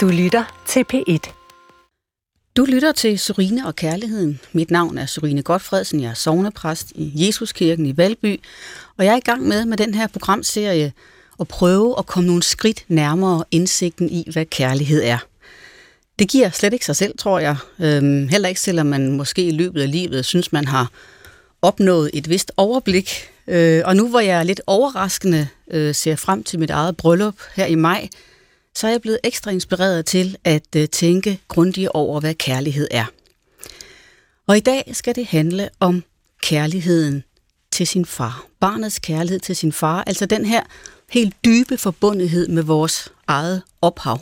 Du lytter til P1. Du lytter til Surine og Kærligheden. Mit navn er Surine Godfredsen. Jeg er sovnepræst i Jesuskirken i Valby. Og jeg er i gang med med den her programserie at prøve at komme nogle skridt nærmere indsigten i, hvad kærlighed er. Det giver slet ikke sig selv, tror jeg. Øhm, heller ikke selvom man måske i løbet af livet synes, man har opnået et vist overblik. Øh, og nu hvor jeg lidt overraskende øh, ser frem til mit eget bryllup her i maj, så er jeg blevet ekstra inspireret til at øh, tænke grundigt over, hvad kærlighed er. Og i dag skal det handle om kærligheden til sin far. Barnets kærlighed til sin far, altså den her helt dybe forbundethed med vores eget ophav.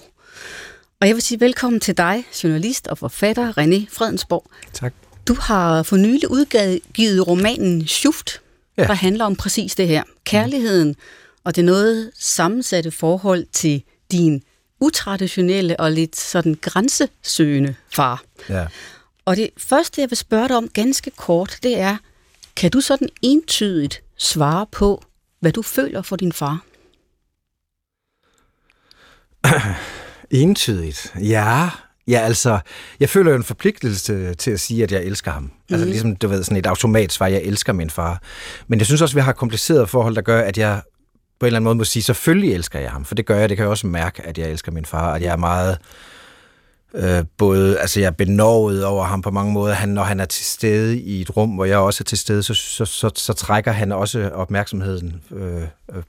Og jeg vil sige velkommen til dig, journalist og forfatter René Fredensborg. Tak. Du har for nylig udgivet romanen Schuft, ja. der handler om præcis det her. Kærligheden og det noget sammensatte forhold til din utraditionelle og lidt sådan grænsesøgende far. Ja. Og det første, jeg vil spørge dig om ganske kort, det er, kan du sådan entydigt svare på, hvad du føler for din far? Entydigt? Ja. Ja, altså, jeg føler jo en forpligtelse til at sige, at jeg elsker ham. Mm. Altså Mhm. ligesom, du ved, sådan et automatsvar, jeg elsker min far. Men jeg synes også, vi har komplicerede forhold, der gør, at jeg på en eller anden måde må sige, selvfølgelig elsker jeg ham. For det gør jeg, det kan jeg også mærke, at jeg elsker min far, at jeg er meget... Øh, både, altså jeg er benovet over ham på mange måder. Han, når han er til stede i et rum, hvor jeg også er til stede, så, så, så, så trækker han også opmærksomheden øh,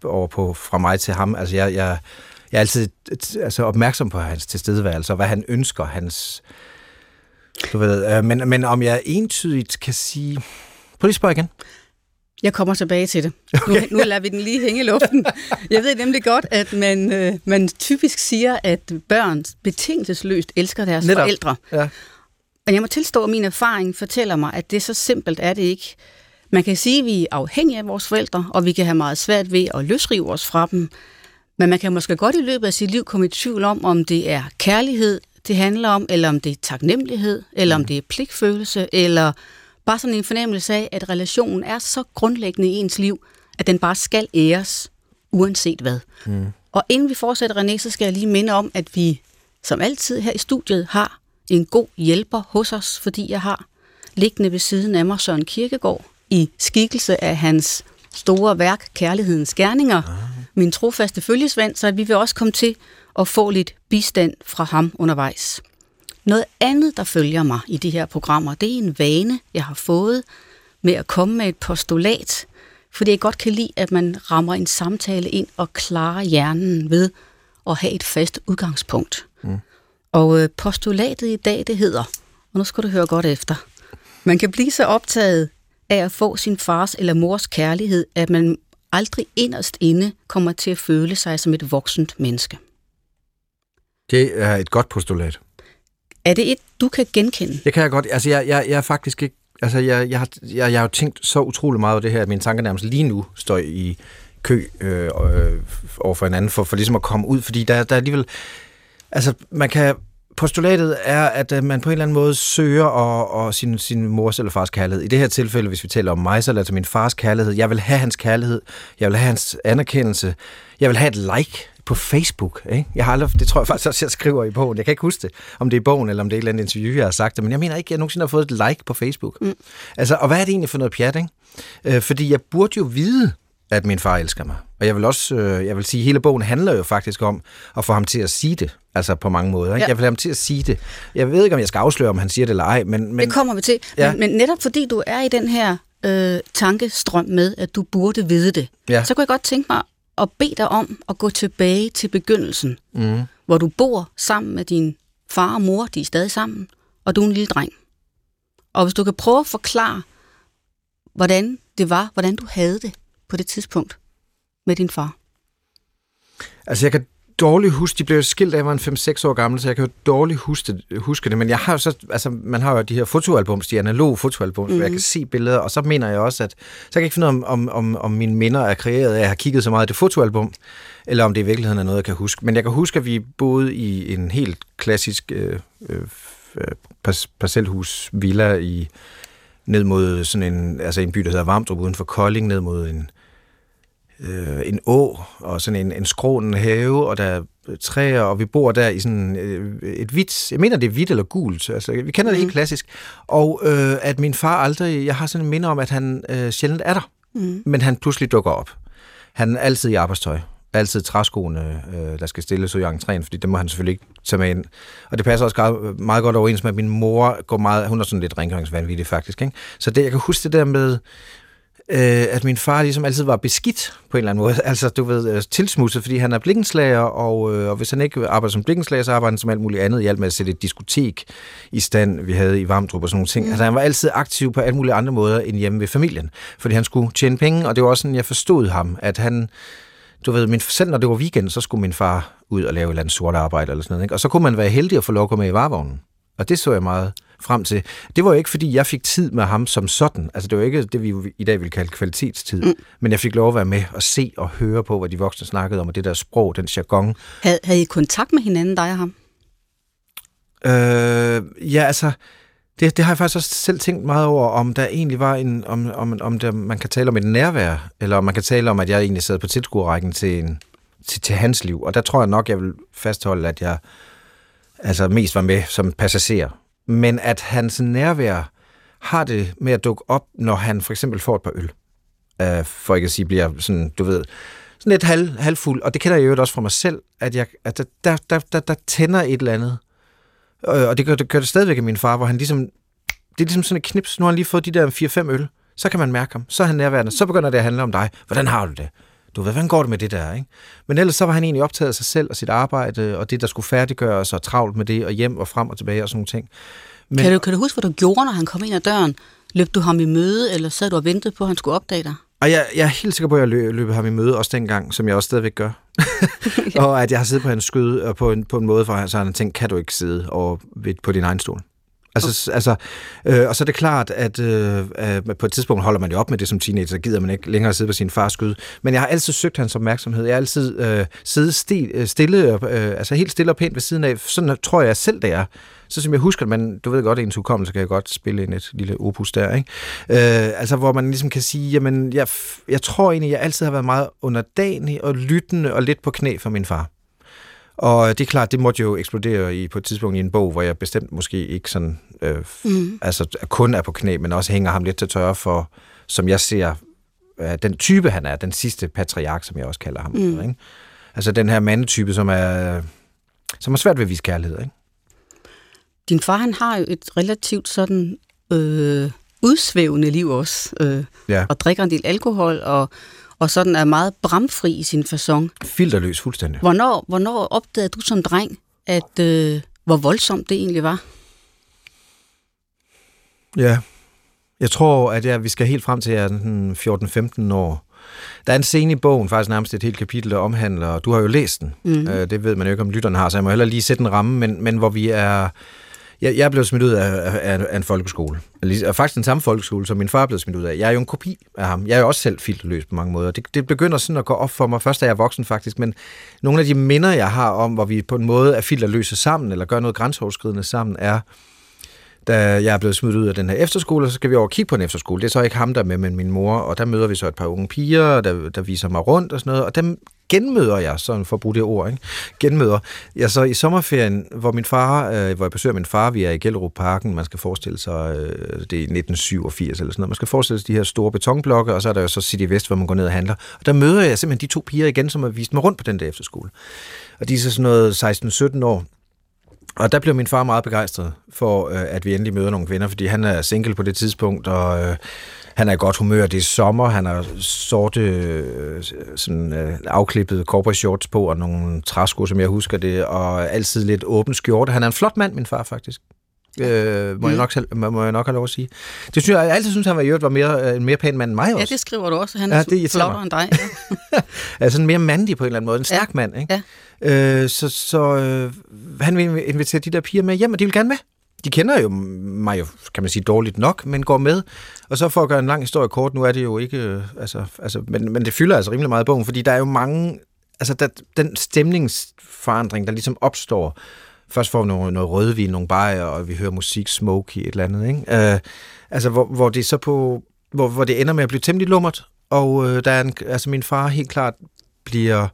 over på fra mig til ham. Altså jeg, jeg, jeg er altid altså opmærksom på hans tilstedeværelse, og hvad han ønsker, hans... Du ved, øh, men, men om jeg entydigt kan sige... Prøv lige at spørge igen. Jeg kommer tilbage til det. Okay. Nu, nu lader vi den lige hænge i luften. Jeg ved nemlig godt, at man, øh, man typisk siger, at børn betingelsesløst elsker deres Netop. forældre. Ja. Men jeg må tilstå, at min erfaring fortæller mig, at det så simpelt er det ikke. Man kan sige, at vi er afhængige af vores forældre, og vi kan have meget svært ved at løsrive os fra dem. Men man kan måske godt i løbet af sit liv komme i tvivl om, om det er kærlighed, det handler om, eller om det er taknemmelighed, eller om det er pligtfølelse, eller bare sådan en fornemmelse af, at relationen er så grundlæggende i ens liv, at den bare skal æres, uanset hvad. Mm. Og inden vi fortsætter, René, så skal jeg lige minde om, at vi som altid her i studiet har en god hjælper hos os, fordi jeg har liggende ved siden af mig Søren Kirkegaard i skikkelse af hans store værk, Kærlighedens Gerninger, ah. min trofaste følgesvend, så vi vil også komme til at få lidt bistand fra ham undervejs. Noget andet, der følger mig i de her programmer, det er en vane, jeg har fået med at komme med et postulat, fordi jeg godt kan lide, at man rammer en samtale ind og klarer hjernen ved at have et fast udgangspunkt. Mm. Og øh, postulatet i dag, det hedder, og nu skal du høre godt efter, man kan blive så optaget af at få sin fars eller mors kærlighed, at man aldrig inderst inde kommer til at føle sig som et voksent menneske. Det er et godt postulat. Er det et, du kan genkende? Det kan jeg godt. Altså, jeg, jeg, jeg er faktisk ikke... Altså, jeg, jeg, har, jeg, jeg har jo tænkt så utrolig meget over det her, at mine tanker nærmest lige nu står i kø øh, øh, over for hinanden, for, for ligesom at komme ud, fordi der, der er alligevel... Altså, man kan... Postulatet er, at øh, man på en eller anden måde søger og, og sin, sin mors eller fars kærlighed. I det her tilfælde, hvis vi taler om mig, så er det altså min fars kærlighed. Jeg vil have hans kærlighed. Jeg vil have hans anerkendelse. Jeg vil have et like på Facebook. Ikke? Jeg har aldrig, det tror jeg faktisk også, jeg skriver i bogen. Jeg kan ikke huske det, om det er i bogen, eller om det er et eller andet interview, jeg har sagt det, men jeg mener ikke, at jeg nogensinde har fået et like på Facebook. Mm. Altså, og hvad er det egentlig for noget pjat, ikke? Øh, fordi jeg burde jo vide, at min far elsker mig. Og jeg vil også, øh, jeg vil sige, at hele bogen handler jo faktisk om at få ham til at sige det. Altså på mange måder. Ikke? Ja. Jeg vil have ham til at sige det. Jeg ved ikke, om jeg skal afsløre, om han siger det eller ej, men... men Det kommer vi til. Ja. Men, men netop fordi du er i den her øh, tankestrøm med, at du burde vide det, Ja. så kunne jeg godt tænke mig at bede dig om at gå tilbage til begyndelsen, mm, hvor du bor sammen med din far og mor, de er stadig sammen, og du er en lille dreng. Og hvis du kan prøve at forklare, hvordan det var, hvordan du havde det på det tidspunkt med din far. Altså, jeg kan dårligt huske, de blev skilt, da jeg var en 5-6 år gammel, så jeg kan jo dårligt huske det, huske det. Men jeg har jo så, altså, man har jo de her fotoalbums, de analoge fotoalbums, mm-hmm. hvor jeg kan se billeder, og så mener jeg også, at så kan jeg ikke finde ud af, om, om, om, mine minder er kreeret af, at jeg har kigget så meget i det fotoalbum, eller om det i virkeligheden er noget, jeg kan huske. Men jeg kan huske, at vi boede i en helt klassisk øh, øh, pas, parcelhus villa i ned mod sådan en, altså en by, der hedder Varmdrup uden for Kolding, ned mod en øh, en å, og sådan en, en skrånen have, og der er træer, og vi bor der i sådan øh, et hvidt, jeg mener det er hvidt eller gult, altså vi kender det mm. helt klassisk, og øh, at min far aldrig, jeg har sådan en minde om, at han øh, sjældent er der, mm. men han pludselig dukker op. Han er altid i arbejdstøj altid træskoene, øh, der skal stilles ud i entréen, fordi det må han selvfølgelig ikke tage med ind. Og det passer også meget godt overens med, at min mor går meget, hun er sådan lidt rengøringsvanvittig faktisk. Ikke? Så det, jeg kan huske det der med, øh, at min far ligesom altid var beskidt på en eller anden måde. Altså, du ved, øh, tilsmudset, fordi han er blikkenslager, og, øh, og hvis han ikke arbejder som blikkenslager, så arbejder han som alt muligt andet, alt med at sætte et diskotek i stand, vi havde i Varmdrup og sådan nogle ting. Mm. Altså, han var altid aktiv på alle mulige andre måder end hjemme ved familien, fordi han skulle tjene penge, og det var også sådan, jeg forstod ham, at han du ved, min, selv når det var weekend, så skulle min far ud og lave et eller andet sort arbejde eller sådan noget. Ikke? Og så kunne man være heldig at få lov at komme med i varevognen. Og det så jeg meget frem til. Det var jo ikke, fordi jeg fik tid med ham som sådan. Altså, det var ikke det, vi i dag vil kalde kvalitetstid. Mm. Men jeg fik lov at være med og se og høre på, hvad de voksne snakkede om, og det der sprog, den jargon. Havde, havde I kontakt med hinanden, dig og ham? Øh, ja, altså, det, det har jeg faktisk også selv tænkt meget over, om der egentlig var en, om, om, om der, man kan tale om et nærvær, eller om man kan tale om, at jeg egentlig sad på tilskuerrækken til, en, til, til hans liv. Og der tror jeg nok, jeg vil fastholde, at jeg altså mest var med som passager. Men at hans nærvær har det med at dukke op, når han for eksempel får et par øl. Uh, for ikke at sige, bliver sådan, du ved, sådan lidt halv, halvfuld. Og det kender jeg jo også fra mig selv, at, jeg, at der, der, der, der, der tænder et eller andet øh, og det gør, det gør det stadigvæk af min far, hvor han ligesom, det er ligesom sådan et knips, nu har han lige fået de der 4-5 øl, så kan man mærke ham, så er han nærværende, så begynder det at handle om dig. Hvordan har du det? Du ved, hvordan går det med det der, ikke? Men ellers så var han egentlig optaget af sig selv og sit arbejde, og det, der skulle færdiggøres, og travlt med det, og hjem og frem og tilbage og sådan nogle ting. Men... Kan, du, kan du huske, hvad du gjorde, når han kom ind ad døren? Løb du ham i møde, eller sad du og ventede på, at han skulle opdage dig? Og jeg, jeg er helt sikker på, at jeg løb, løb ham i møde også dengang, som jeg også stadigvæk gør. og at jeg har siddet på hans skød og på en, på en måde, han, så han tænkt, kan du ikke sidde og, på din egen stol? Altså, okay. altså, øh, og så er det klart, at øh, på et tidspunkt holder man jo op med det som teenager, så gider man ikke længere sidde på sin fars skød. Men jeg har altid søgt hans opmærksomhed. Jeg har altid øh, siddet stil, øh, stille, øh, altså helt stille og pænt ved siden af. Sådan tror jeg selv, det er. Så som jeg husker, man, du ved godt, at ens hukommelse kan jeg godt spille ind et lille opus der, ikke? Øh, altså, hvor man ligesom kan sige, jamen, jeg, jeg tror egentlig, jeg altid har været meget underdanig og lyttende og lidt på knæ for min far. Og det er klart, det måtte jo eksplodere i, på et tidspunkt i en bog, hvor jeg bestemt måske ikke sådan, øh, mm. altså kun er på knæ, men også hænger ham lidt til tørre for, som jeg ser, øh, den type han er, den sidste patriark, som jeg også kalder ham. Mm. Ikke? Altså den her mandetype, som er, som er svært ved at vise kærlighed. Ikke? Din far, han har jo et relativt sådan øh, udsvævende liv også, øh, ja. og drikker en del alkohol, og og sådan er meget bramfri i sin façon. Filterløs fuldstændig. Hvornår, hvornår opdagede du som dreng, at øh, hvor voldsomt det egentlig var? Ja, jeg tror, at jeg, vi skal helt frem til, at jeg er 14-15 år. Der er en scene i bogen, faktisk nærmest et helt kapitel, der omhandler, du har jo læst den, mm. øh, det ved man jo ikke, om lytterne har, så jeg må heller lige sætte en ramme, men, men hvor vi er jeg, jeg blev smidt ud af, af, af en folkeskole. Og faktisk den samme folkeskole, som min far blev smidt ud af. Jeg er jo en kopi af ham. Jeg er jo også selv filterløs på mange måder. Det, det begynder sådan at gå op for mig. Først er jeg voksen faktisk, men nogle af de minder, jeg har om, hvor vi på en måde er filterløse sammen, eller gør noget grænseoverskridende sammen, er, da jeg er blevet smidt ud af den her efterskole, så skal vi over og kigge på en efterskole. Det er så ikke ham, der er med, men min mor, og der møder vi så et par unge piger, der, der viser mig rundt og sådan noget, og dem genmøder jeg, sådan for at bruge det ord, ikke? genmøder jeg så i sommerferien, hvor min far, øh, hvor jeg besøger min far, vi er i Gellerup Parken, man skal forestille sig, øh, det er 1987 eller sådan noget, man skal forestille sig de her store betonblokke, og så er der jo så City Vest, hvor man går ned og handler, og der møder jeg simpelthen de to piger igen, som har vist mig rundt på den der efterskole. Og de er så sådan noget 16-17 år, og der blev min far meget begejstret for, øh, at vi endelig møder nogle kvinder, fordi han er single på det tidspunkt, og øh, han er i godt humør. Det er sommer, han har sorte, øh, sådan, øh, afklippede corporate shorts på, og nogle træsko, som jeg husker det, og altid lidt åben skjorte. Han er en flot mand, min far, faktisk. Øh, må, mm. jeg nok, må jeg nok have lov at sige. Det synes jeg, jeg altid synes, han var, i var mere, en mere pæn mand end mig også. Ja, det skriver du også. Han er ja, det flottere end dig. Ja. altså en mere mandig på en eller anden måde. En stærk ja. mand, ikke? Ja. Øh, så så øh, han vil invitere de der piger med hjem, og de vil gerne med de kender jo mig jo, kan man sige, dårligt nok, men går med. Og så for at gøre en lang historie kort, nu er det jo ikke, øh, altså, altså men, men det fylder altså rimelig meget i bogen, fordi der er jo mange, altså der, den stemningsforandring, der ligesom opstår, først får vi noget, noget rødvin, nogle bajer, og vi hører musik, smoky, et eller andet, ikke? Øh, altså, hvor, hvor det så på, hvor, hvor det ender med at blive temmelig lummert, og øh, der er en, altså min far helt klart bliver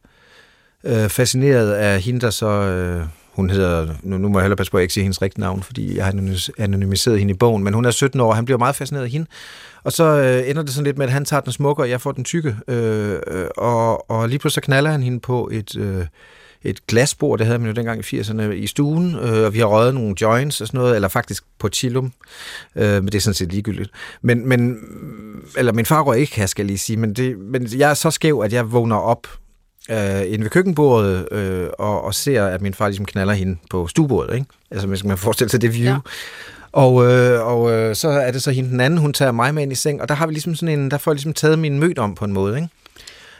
øh, fascineret af hende, der så... Øh, hun hedder, nu, nu må jeg hellere passe på, at jeg ikke sige hendes rigtige navn, fordi jeg har anonymiseret hende i bogen, men hun er 17 år, og han bliver meget fascineret af hende. Og så øh, ender det sådan lidt med, at han tager den smukke, og jeg får den tykke. Øh, øh, og, og lige pludselig så knaller han hende på et, øh, et glasbord, det havde man jo dengang i 80'erne, i stuen, øh, og vi har røget nogle joints og sådan noget, eller faktisk på chillum, øh, men det er sådan set ligegyldigt. Men, men eller min far røg ikke, kan jeg skal lige sige, men, det, men jeg er så skæv, at jeg vågner op øh, inde ved køkkenbordet øh, og, og ser, at min far ligesom knaller hende på stuebordet, ikke? Altså, man forestiller sig det view. Ja. Og, øh, og øh, så er det så hende den anden, hun tager mig med ind i seng, og der har vi ligesom sådan en, der får jeg ligesom taget min mød om på en måde, ikke?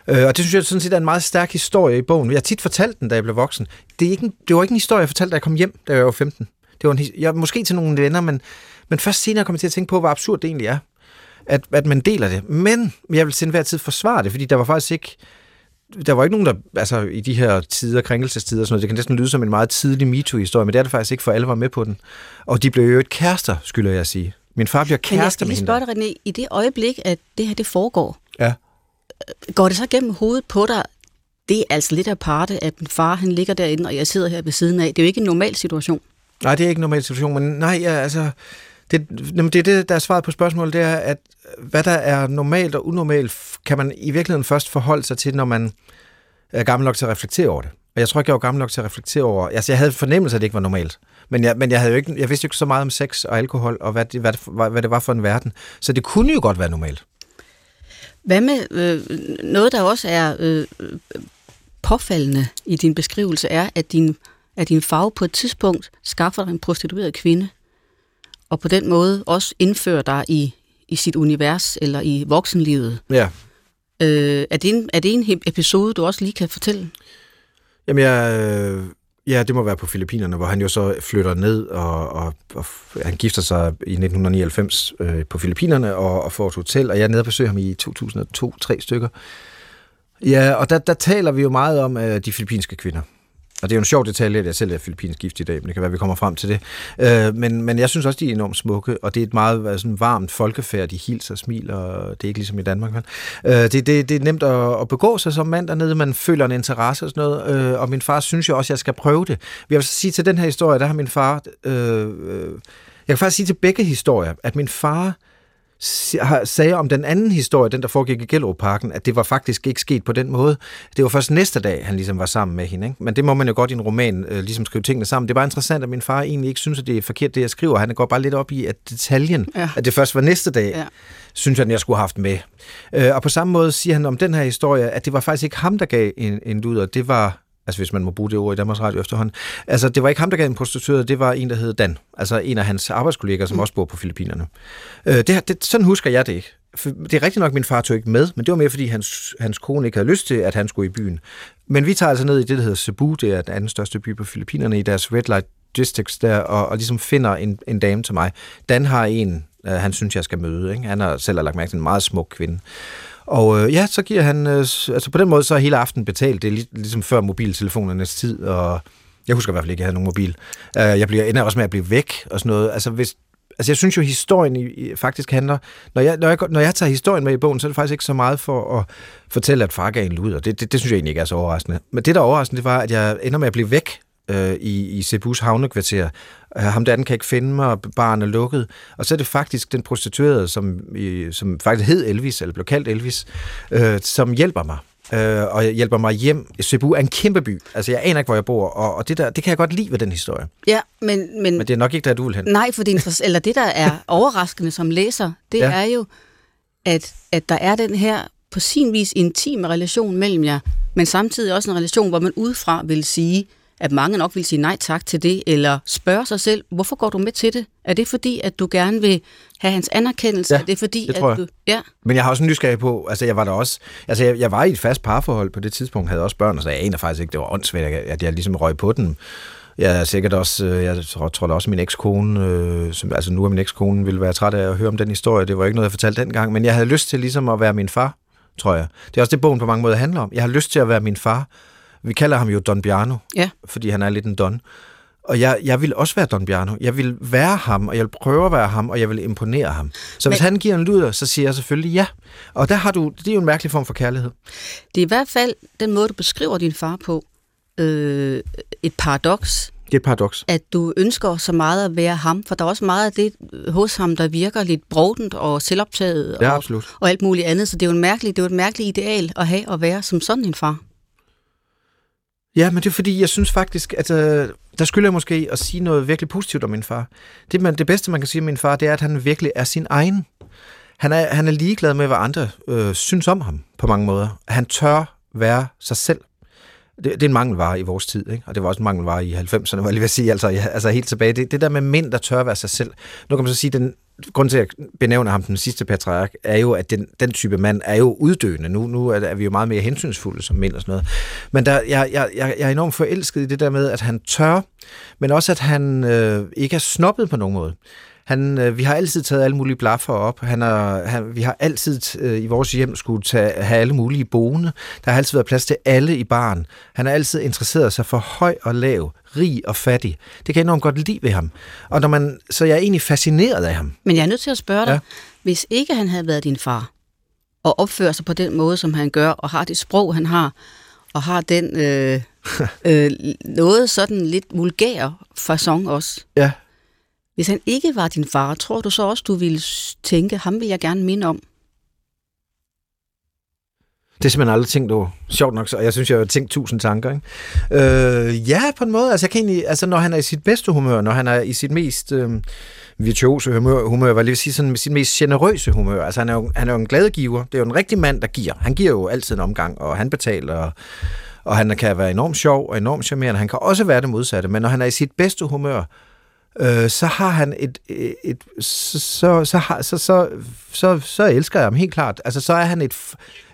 Øh, og det synes jeg sådan set er en meget stærk historie i bogen. Jeg har tit fortalt den, da jeg blev voksen. Det, er ikke en, det var ikke en historie, jeg fortalte, da jeg kom hjem, da jeg var 15. Det var en, jeg, måske til nogle venner, men, men først senere kom jeg til at tænke på, hvor absurd det egentlig er, at, at man deler det. Men jeg vil til enhver tid forsvare det, fordi der var faktisk ikke der var ikke nogen, der, altså i de her tider, krænkelsestider og sådan noget, det kan næsten lyde som en meget tidlig MeToo-historie, men det er det faktisk ikke, for alle var med på den. Og de blev jo et kærester, skylder jeg at sige. Min far bliver kærester. Men jeg skal lige spørge dig, René, i det øjeblik, at det her det foregår, ja. går det så gennem hovedet på dig, det er altså lidt aparte, at min far han ligger derinde, og jeg sidder her ved siden af. Det er jo ikke en normal situation. Nej, det er ikke en normal situation, men nej, altså, det, det er det, der er svaret på spørgsmålet, det er, at øh, hvad der er normalt og unormalt, kan man i virkeligheden først forholde sig til, når man er gammel nok til at reflektere over det. Og jeg tror ikke, jeg var gammel nok til at reflektere over... Altså, jeg havde fornemmelse, at det ikke var normalt. Men jeg, men jeg, havde jo ikke, jeg vidste jo ikke så meget om sex og alkohol, og hvad det, hvad, det, hvad det var for en verden. Så det kunne jo godt være normalt. Hvad med øh, noget, der også er øh, påfaldende i din beskrivelse, er, at din, at din fag på et tidspunkt skaffer dig en prostitueret kvinde, og på den måde også indfører dig i, i sit univers eller i voksenlivet. Ja. Øh, er, det en, er det en episode, du også lige kan fortælle? Jamen, jeg, øh, ja, det må være på Filippinerne, hvor han jo så flytter ned, og, og, og han gifter sig i 1999 øh, på Filippinerne og, og får et hotel, og jeg er nede og besøger ham i 2002, tre stykker. Ja, og der, der taler vi jo meget om øh, de filippinske kvinder. Og det er jo en sjov detalje, at jeg selv er filippinsk gift i dag, men det kan være, at vi kommer frem til det. Øh, men, men jeg synes også, de er enormt smukke, og det er et meget sådan varmt folkefærd. De hilser og smiler, og det er ikke ligesom i Danmark. Men, øh, det, det, det er nemt at, at begå sig som mand dernede. Man føler en interesse og sådan noget. Øh, og min far synes jo også, at jeg skal prøve det. Jeg vil sige til den her historie, der har min far... Øh, øh, jeg kan faktisk sige til begge historier, at min far sagde om den anden historie, den der foregik i Gellerup-parken, at det var faktisk ikke sket på den måde. Det var først næste dag, han ligesom var sammen med hende. Ikke? Men det må man jo godt i en roman øh, ligesom skrive tingene sammen. Det er bare interessant, at min far egentlig ikke synes, at det er forkert, det jeg skriver. Han går bare lidt op i, at detaljen, ja. at det først var næste dag, ja. synes han, jeg skulle have haft med. Øh, og på samme måde siger han om den her historie, at det var faktisk ikke ham, der gav en, en luder. Det var altså hvis man må bruge det ord i Danmarks Radio efterhånden. Altså, det var ikke ham, der gav en prostitueret, det var en, der hed Dan. Altså en af hans arbejdskolleger, som mm. også bor på Filippinerne. Øh, det, det, sådan husker jeg det ikke. Det er rigtigt nok, min far tog ikke med, men det var mere, fordi hans, hans kone ikke havde lyst til, at han skulle i byen. Men vi tager altså ned i det, der hedder Cebu, det er den anden største by på Filippinerne, i deres red light districts der, og, og ligesom finder en, en dame til mig. Dan har en, øh, han synes, jeg skal møde. Ikke? Han har selv har lagt mærke til en meget smuk kvinde. Og øh, ja, så giver han, øh, altså på den måde, så er hele aften betalt. Det er lig, ligesom før mobiltelefonernes tid, og jeg husker i hvert fald ikke, at jeg havde nogen mobil. Øh, jeg bliver, ender også med at blive væk og sådan noget. Altså, hvis, altså jeg synes jo, historien i, i, faktisk handler... Når jeg, når, jeg, når jeg tager historien med i bogen, så er det faktisk ikke så meget for at fortælle, at far gav en luder. Det, det, det synes jeg egentlig ikke er så overraskende. Men det, der er overraskende, det var, at jeg ender med at blive væk øh, i, i Cebus havnekvarter. Øh, ham der, den kan ikke finde mig, og baren er lukket. Og så er det faktisk den prostituerede, som, i, som faktisk hed Elvis, eller blev kaldt Elvis, øh, som hjælper mig øh, og hjælper mig hjem. Cebu er en kæmpe by. Altså, jeg aner ikke, hvor jeg bor, og, og det, der, det kan jeg godt lide ved den historie. Ja, men... Men, men det er nok ikke der, du vil hen. Nej, for det, eller det, der er overraskende som læser, det ja. er jo, at, at der er den her på sin vis intime relation mellem jer, men samtidig også en relation, hvor man udefra vil sige, at mange nok vil sige nej tak til det, eller spørge sig selv, hvorfor går du med til det? Er det fordi, at du gerne vil have hans anerkendelse? Ja, er det fordi, det tror at du... Ja. Men jeg har også en nysgerrig på, altså jeg var der også, altså jeg, jeg var i et fast parforhold på det tidspunkt, havde også børn, så jeg aner faktisk ikke, det var åndssvagt, at jeg ligesom røg på den. Jeg er sikkert også, øh, jeg tror, tror også min ekskone, øh, som, altså nu er min ekskone, ville være træt af at høre om den historie. Det var ikke noget, jeg fortalte dengang, men jeg havde lyst til ligesom at være min far, tror jeg. Det er også det, bogen på mange måder handler om. Jeg har lyst til at være min far, vi kalder ham jo Don Biano, ja. fordi han er lidt en don. Og jeg, jeg vil også være Don Bjarno. Jeg vil være ham, og jeg vil prøve at være ham, og jeg vil imponere ham. Så Men... hvis han giver en luder, så siger jeg selvfølgelig ja. Og der har du, det er jo en mærkelig form for kærlighed. Det er i hvert fald den måde, du beskriver din far på. Øh, et paradoks. Det er et paradoks. At du ønsker så meget at være ham, for der er også meget af det hos ham, der virker lidt brodent og selvoptaget ja, og, absolut. og alt muligt andet. Så det er jo en mærkelig, det er jo et mærkeligt ideal at have at være som sådan en far. Ja, men det er fordi, jeg synes faktisk, at øh, der skylder jeg måske at sige noget virkelig positivt om min far. Det, man, det bedste, man kan sige om min far, det er, at han virkelig er sin egen. Han er, han er ligeglad med, hvad andre øh, synes om ham på mange måder. Han tør være sig selv. Det, det er en mangelvare i vores tid, ikke? og det var også en mangelvare i 90'erne, var jeg lige ved at sige, altså, ja, altså helt tilbage. Det, det der med mænd, der tør være sig selv. Nu kan man så sige, den, grund til, at jeg benævner ham den sidste patriark, er jo, at den, den type mand er jo uddøende. Nu, nu er, er vi jo meget mere hensynsfulde som mænd og sådan noget. Men der, jeg, jeg, jeg, jeg er enormt forelsket i det der med, at han tør, men også, at han øh, ikke er snobbet på nogen måde. Han, øh, vi har altid taget alle mulige blaffer op. Han er, han, vi har altid øh, i vores hjem skulle tage, have alle mulige boende. Der har altid været plads til alle i barn. Han har altid interesseret sig for høj og lav, rig og fattig. Det kan jeg enormt godt lide ved ham. Og når man, så jeg er egentlig fascineret af ham. Men jeg er nødt til at spørge dig, ja. hvis ikke han havde været din far, og opfører sig på den måde, som han gør, og har det sprog, han har, og har den øh, øh, noget sådan lidt vulgær façon også. Ja. Hvis han ikke var din far, tror du så også, du ville tænke, ham vil jeg gerne minde om? Det er simpelthen aldrig tænkt over. Sjovt nok, så jeg synes, jeg har tænkt tusind tanker. Ikke? Øh, ja, på en måde. Altså, jeg kan egentlig, altså, når han er i sit bedste humør, når han er i sit mest øh, virtuose humør, humør hvad vil sige, sådan, sit mest generøse humør. Altså, han er, jo, han er jo en gladgiver. Det er jo en rigtig mand, der giver. Han giver jo altid en omgang, og han betaler, og, og han kan være enormt sjov og enormt charmerende. Han kan også være det modsatte, men når han er i sit bedste humør, øh, så har han et, et, et så, så, så, så, så, så, så elsker jeg ham helt klart. Altså, så er han et,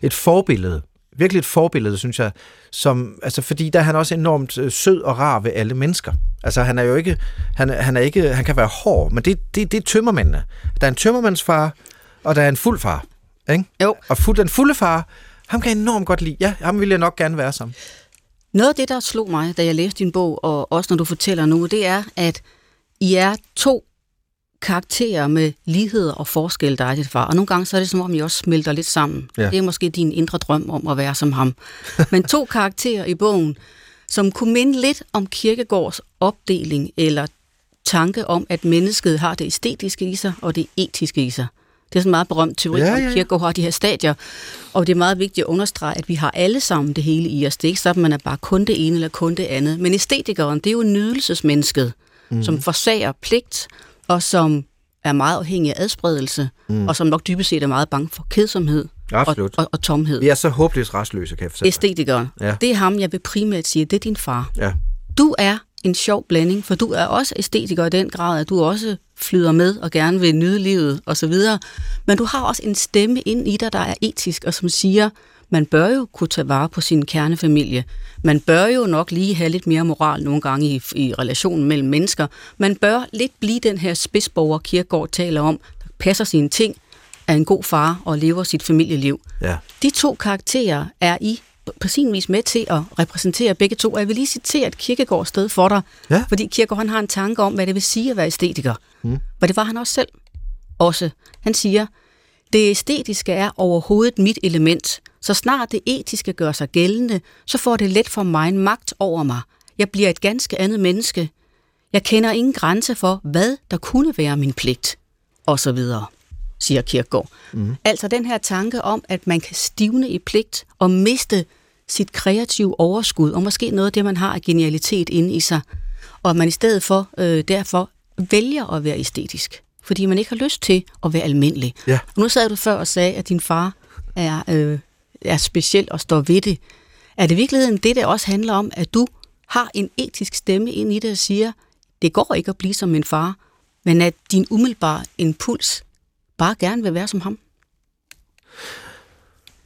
et forbillede. Virkelig et forbillede, synes jeg. Som, altså, fordi der er han også enormt øh, sød og rar ved alle mennesker. Altså, han er jo ikke, han, han er ikke, han kan være hård, men det, det, det er tømmermændene. Der er en tømmermandsfar, og der er en fuld far. Ikke? Jo. Og fuld, den fulde far, ham kan jeg enormt godt lide. Ja, ham vil jeg nok gerne være som. Noget af det, der slog mig, da jeg læste din bog, og også når du fortæller nu, det er, at i er to karakterer med ligheder og forskel, der er dit far. Og nogle gange så er det som om, I også smelter lidt sammen. Ja. Det er måske din indre drøm om at være som ham. Men to karakterer i bogen, som kunne minde lidt om Kirkegårds opdeling eller tanke om, at mennesket har det æstetiske i sig og det etiske i sig. Det er sådan en meget berømt teori, ja, ja, ja. Kierkegaard har de her stadier, og det er meget vigtigt at understrege, at vi har alle sammen det hele i os. Det er ikke sådan, at man er bare kun det ene eller kun det andet. Men æstetikeren, det er jo nydelsesmennesket mm. som forsager pligt, og som er meget afhængig af adspredelse, mm. og som nok dybest set er meget bange for kedsomhed og, og, og tomhed. Vi er så håbløst restløse, kan jeg fortælle Æstetikeren. Ja. Det er ham, jeg vil primært sige, det er din far. Ja. Du er en sjov blanding, for du er også æstetiker i den grad, at du også flyder med og gerne vil nyde livet osv. Men du har også en stemme ind i dig, der er etisk, og som siger, man bør jo kunne tage vare på sin kernefamilie. Man bør jo nok lige have lidt mere moral nogle gange i, i relationen mellem mennesker. Man bør lidt blive den her spidsborger, Kierkegaard taler om, der passer sine ting, er en god far og lever sit familieliv. Ja. De to karakterer er I på sin vis med til at repræsentere begge to. Og jeg vil lige citere et Kierkegaard sted for dig, ja. fordi Kierkegaard han har en tanke om, hvad det vil sige at være æstetiker. Mm. Og det var han også selv. Også. Han siger, det æstetiske er overhovedet mit element. Så snart det etiske gør sig gældende, så får det let for mig en magt over mig. Jeg bliver et ganske andet menneske. Jeg kender ingen grænse for, hvad der kunne være min pligt. Og så videre, siger Kierkegaard. Mm. Altså den her tanke om, at man kan stivne i pligt og miste sit kreative overskud, og måske noget af det, man har af genialitet inde i sig, og at man i stedet for øh, derfor vælger at være æstetisk fordi man ikke har lyst til at være almindelig. Ja. Og nu sad du før og sagde, at din far er, øh, er speciel og står ved det. Er det i virkeligheden det, der også handler om, at du har en etisk stemme ind i det og siger, det går ikke at blive som min far, men at din umiddelbare impuls bare gerne vil være som ham?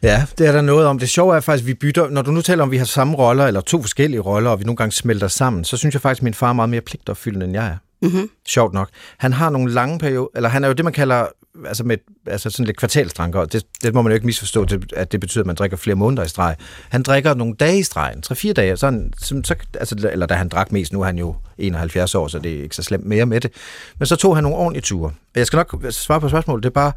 Ja, det er der noget om. Det sjove er faktisk, at vi bytter, når du nu taler om, at vi har samme roller, eller to forskellige roller, og vi nogle gange smelter sammen, så synes jeg faktisk, at min far er meget mere pligtopfyldende, end jeg er. Mm-hmm. Sjovt nok. Han har nogle lange perioder, eller han er jo det, man kalder altså med altså sådan lidt kvartalstranker, det, det må man jo ikke misforstå, det, at det betyder, at man drikker flere måneder i streg. Han drikker nogle dage i stregen, 3-4 dage, sådan, så, altså, eller da han drak mest, nu er han jo 71 år, så det er ikke så slemt mere med det. Men så tog han nogle ordentlige ture. Jeg skal nok svare på spørgsmålet, det er bare,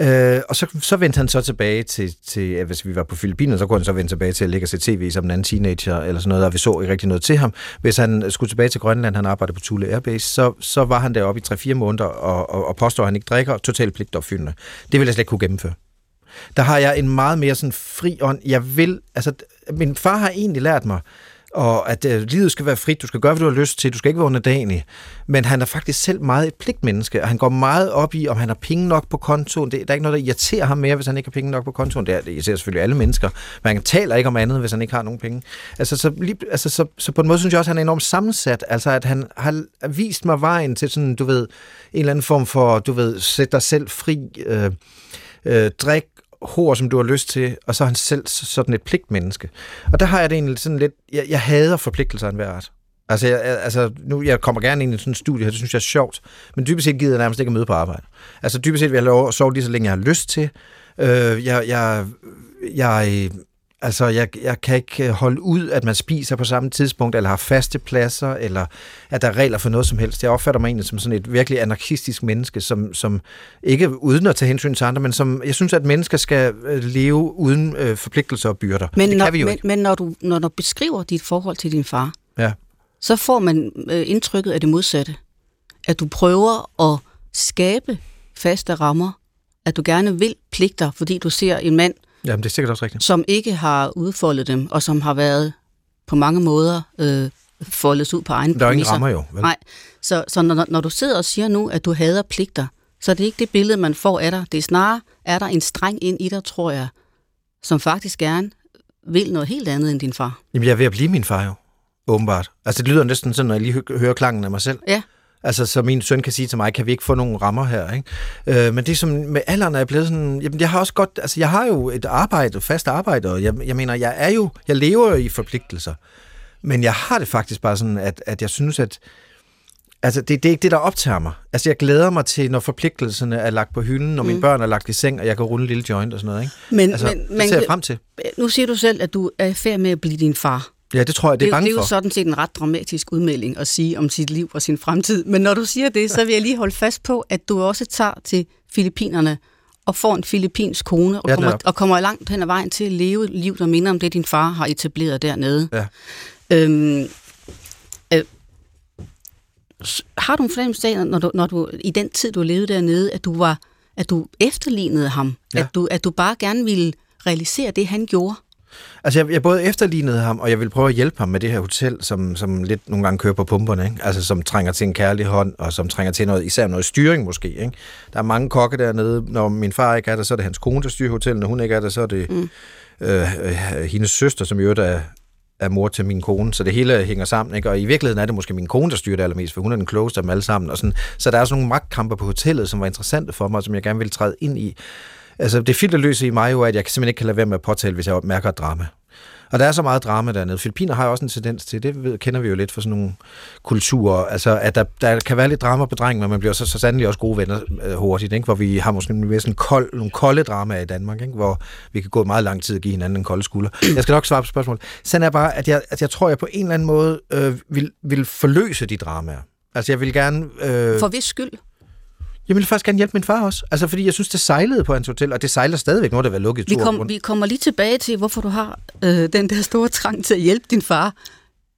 Øh, og så, så vendte han så tilbage til, til ja, hvis vi var på Filippinerne, så kunne han så vende tilbage til at ligge og se tv som en anden teenager, eller sådan noget, og vi så ikke rigtig noget til ham. Hvis han skulle tilbage til Grønland, han arbejdede på Thule Airbase, så, så var han deroppe i 3-4 måneder, og, og, og påstår, at han ikke drikker, totalt pligtopfyldende. Det ville jeg slet ikke kunne gennemføre. Der har jeg en meget mere sådan fri ånd. Jeg vil, altså, min far har egentlig lært mig, og at øh, livet skal være frit, du skal gøre, hvad du har lyst til, du skal ikke være underdanig. Men han er faktisk selv meget et pligtmenneske, og han går meget op i, om han har penge nok på kontoen. Det, der er ikke noget, der irriterer ham mere, hvis han ikke har penge nok på kontoen. Det, er, det irriterer selvfølgelig alle mennesker, men han taler ikke om andet, hvis han ikke har nogen penge. Altså, så, lige, altså, så, så på en måde synes jeg også, at han er enormt sammensat. Altså, at han har vist mig vejen til sådan, du ved, en eller anden form for, du ved, sætte dig selv fri, øh, øh, drik hår, som du har lyst til, og så er han selv sådan et pligtmenneske. Og der har jeg det egentlig sådan lidt, jeg, jeg hader forpligtelser af enhver art. Altså, jeg, altså, nu, jeg kommer gerne ind i sådan en studie her, det synes jeg er sjovt, men dybest set gider jeg nærmest ikke at møde på arbejde. Altså, dybest set vil jeg lov at sove lige så længe jeg har lyst til. Øh, jeg, jeg, jeg Altså, jeg, jeg kan ikke øh, holde ud, at man spiser på samme tidspunkt, eller har faste pladser, eller at der er regler for noget som helst. Jeg opfatter mig egentlig som sådan et virkelig anarkistisk menneske, som, som ikke uden at tage hensyn til andre, men som jeg synes, at mennesker skal øh, leve uden øh, forpligtelser og byrder. Men, det når, kan vi jo men, ikke. men når, du, når du beskriver dit forhold til din far, Ja. så får man øh, indtrykket af det modsatte. At du prøver at skabe faste rammer, at du gerne vil pligter, fordi du ser en mand, Jamen, det er sikkert også rigtigt. som ikke har udfoldet dem, og som har været på mange måder øh, foldet ud på egen Der er ingen rammer jo. Vel? Nej, så, så når, når du sidder og siger nu, at du hader pligter, så er det ikke det billede, man får af dig. Det er snarere, er der en streng ind i dig, tror jeg, som faktisk gerne vil noget helt andet end din far. Jamen, jeg er ved at blive min far jo, åbenbart. Altså, det lyder næsten sådan, når jeg lige hø- hører klangen af mig selv. Ja. Altså, så min søn kan sige til mig, kan vi ikke få nogle rammer her, ikke? Øh, men det er som, med alderen er jeg blevet sådan, jamen, jeg har også godt, altså, jeg har jo et arbejde, fast arbejde, og jeg, jeg mener, jeg er jo, jeg lever jo i forpligtelser. Men jeg har det faktisk bare sådan, at, at jeg synes, at Altså, det, det er ikke det, der optager mig. Altså, jeg glæder mig til, når forpligtelserne er lagt på hylden, når mm. mine børn er lagt i seng, og jeg kan rulle en lille joint og sådan noget, ikke? Men, Altså, men, det ser jeg frem til. nu siger du selv, at du er i færd med at blive din far. Ja, det tror jeg, det er bange det er jo for. sådan set en ret dramatisk udmelding at sige om sit liv og sin fremtid. Men når du siger det, så vil jeg lige holde fast på, at du også tager til Filippinerne og får en filippinsk kone og, Ja, kommer, og kommer langt hen ad vejen til at leve et liv, der minder om det, din far har etableret dernede. Ja. Øhm, øh, har du en fornemmelse af, når du, når du, i den tid, du levede dernede, at du var at du efterlignede ham? Ja. At, du, at du bare gerne ville realisere det, han gjorde? Altså, jeg, jeg både efterlignede ham, og jeg vil prøve at hjælpe ham med det her hotel, som, som lidt nogle gange kører på pumperne, ikke? Altså, som trænger til en kærlig hånd, og som trænger til noget, især noget styring måske, ikke? Der er mange kokke dernede. Når min far ikke er der, så er det hans kone, der styrer hotellet. Når hun ikke er der, så er det mm. øh, øh, hendes søster, som i øvrigt er, er mor til min kone, så det hele hænger sammen, ikke? Og i virkeligheden er det måske min kone, der styrer det allermest, for hun er den klogeste af dem alle sammen. Og sådan. Så der er sådan nogle magtkampe på hotellet, som var interessante for mig, og som jeg gerne vil træde ind i. Altså, det filterløse i mig jo er, at jeg simpelthen ikke kan lade være med at påtale, hvis jeg mærker et drama. Og der er så meget drama dernede. Filippiner har jo også en tendens til, det ved, kender vi jo lidt fra sådan nogle kulturer, altså at der, der kan være lidt drama på drengen, men man bliver så, så sandelig også gode venner øh, hurtigt, ikke? hvor vi har måske mere sådan kold, nogle kolde dramaer i Danmark, ikke? hvor vi kan gå meget lang tid og give hinanden en kold skulder. Jeg skal nok svare på spørgsmålet. Sådan er bare, at jeg, at jeg tror, jeg på en eller anden måde øh, vil, vil forløse de dramaer. Altså jeg vil gerne... Øh, For hvis skyld? Jeg vil faktisk gerne hjælpe min far også. Altså fordi jeg synes, det sejlede på hans hotel, og det sejler stadigvæk. Nu har det været lukket i Vi, kom, vi kommer lige tilbage til, hvorfor du har øh, den der store trang til at hjælpe din far,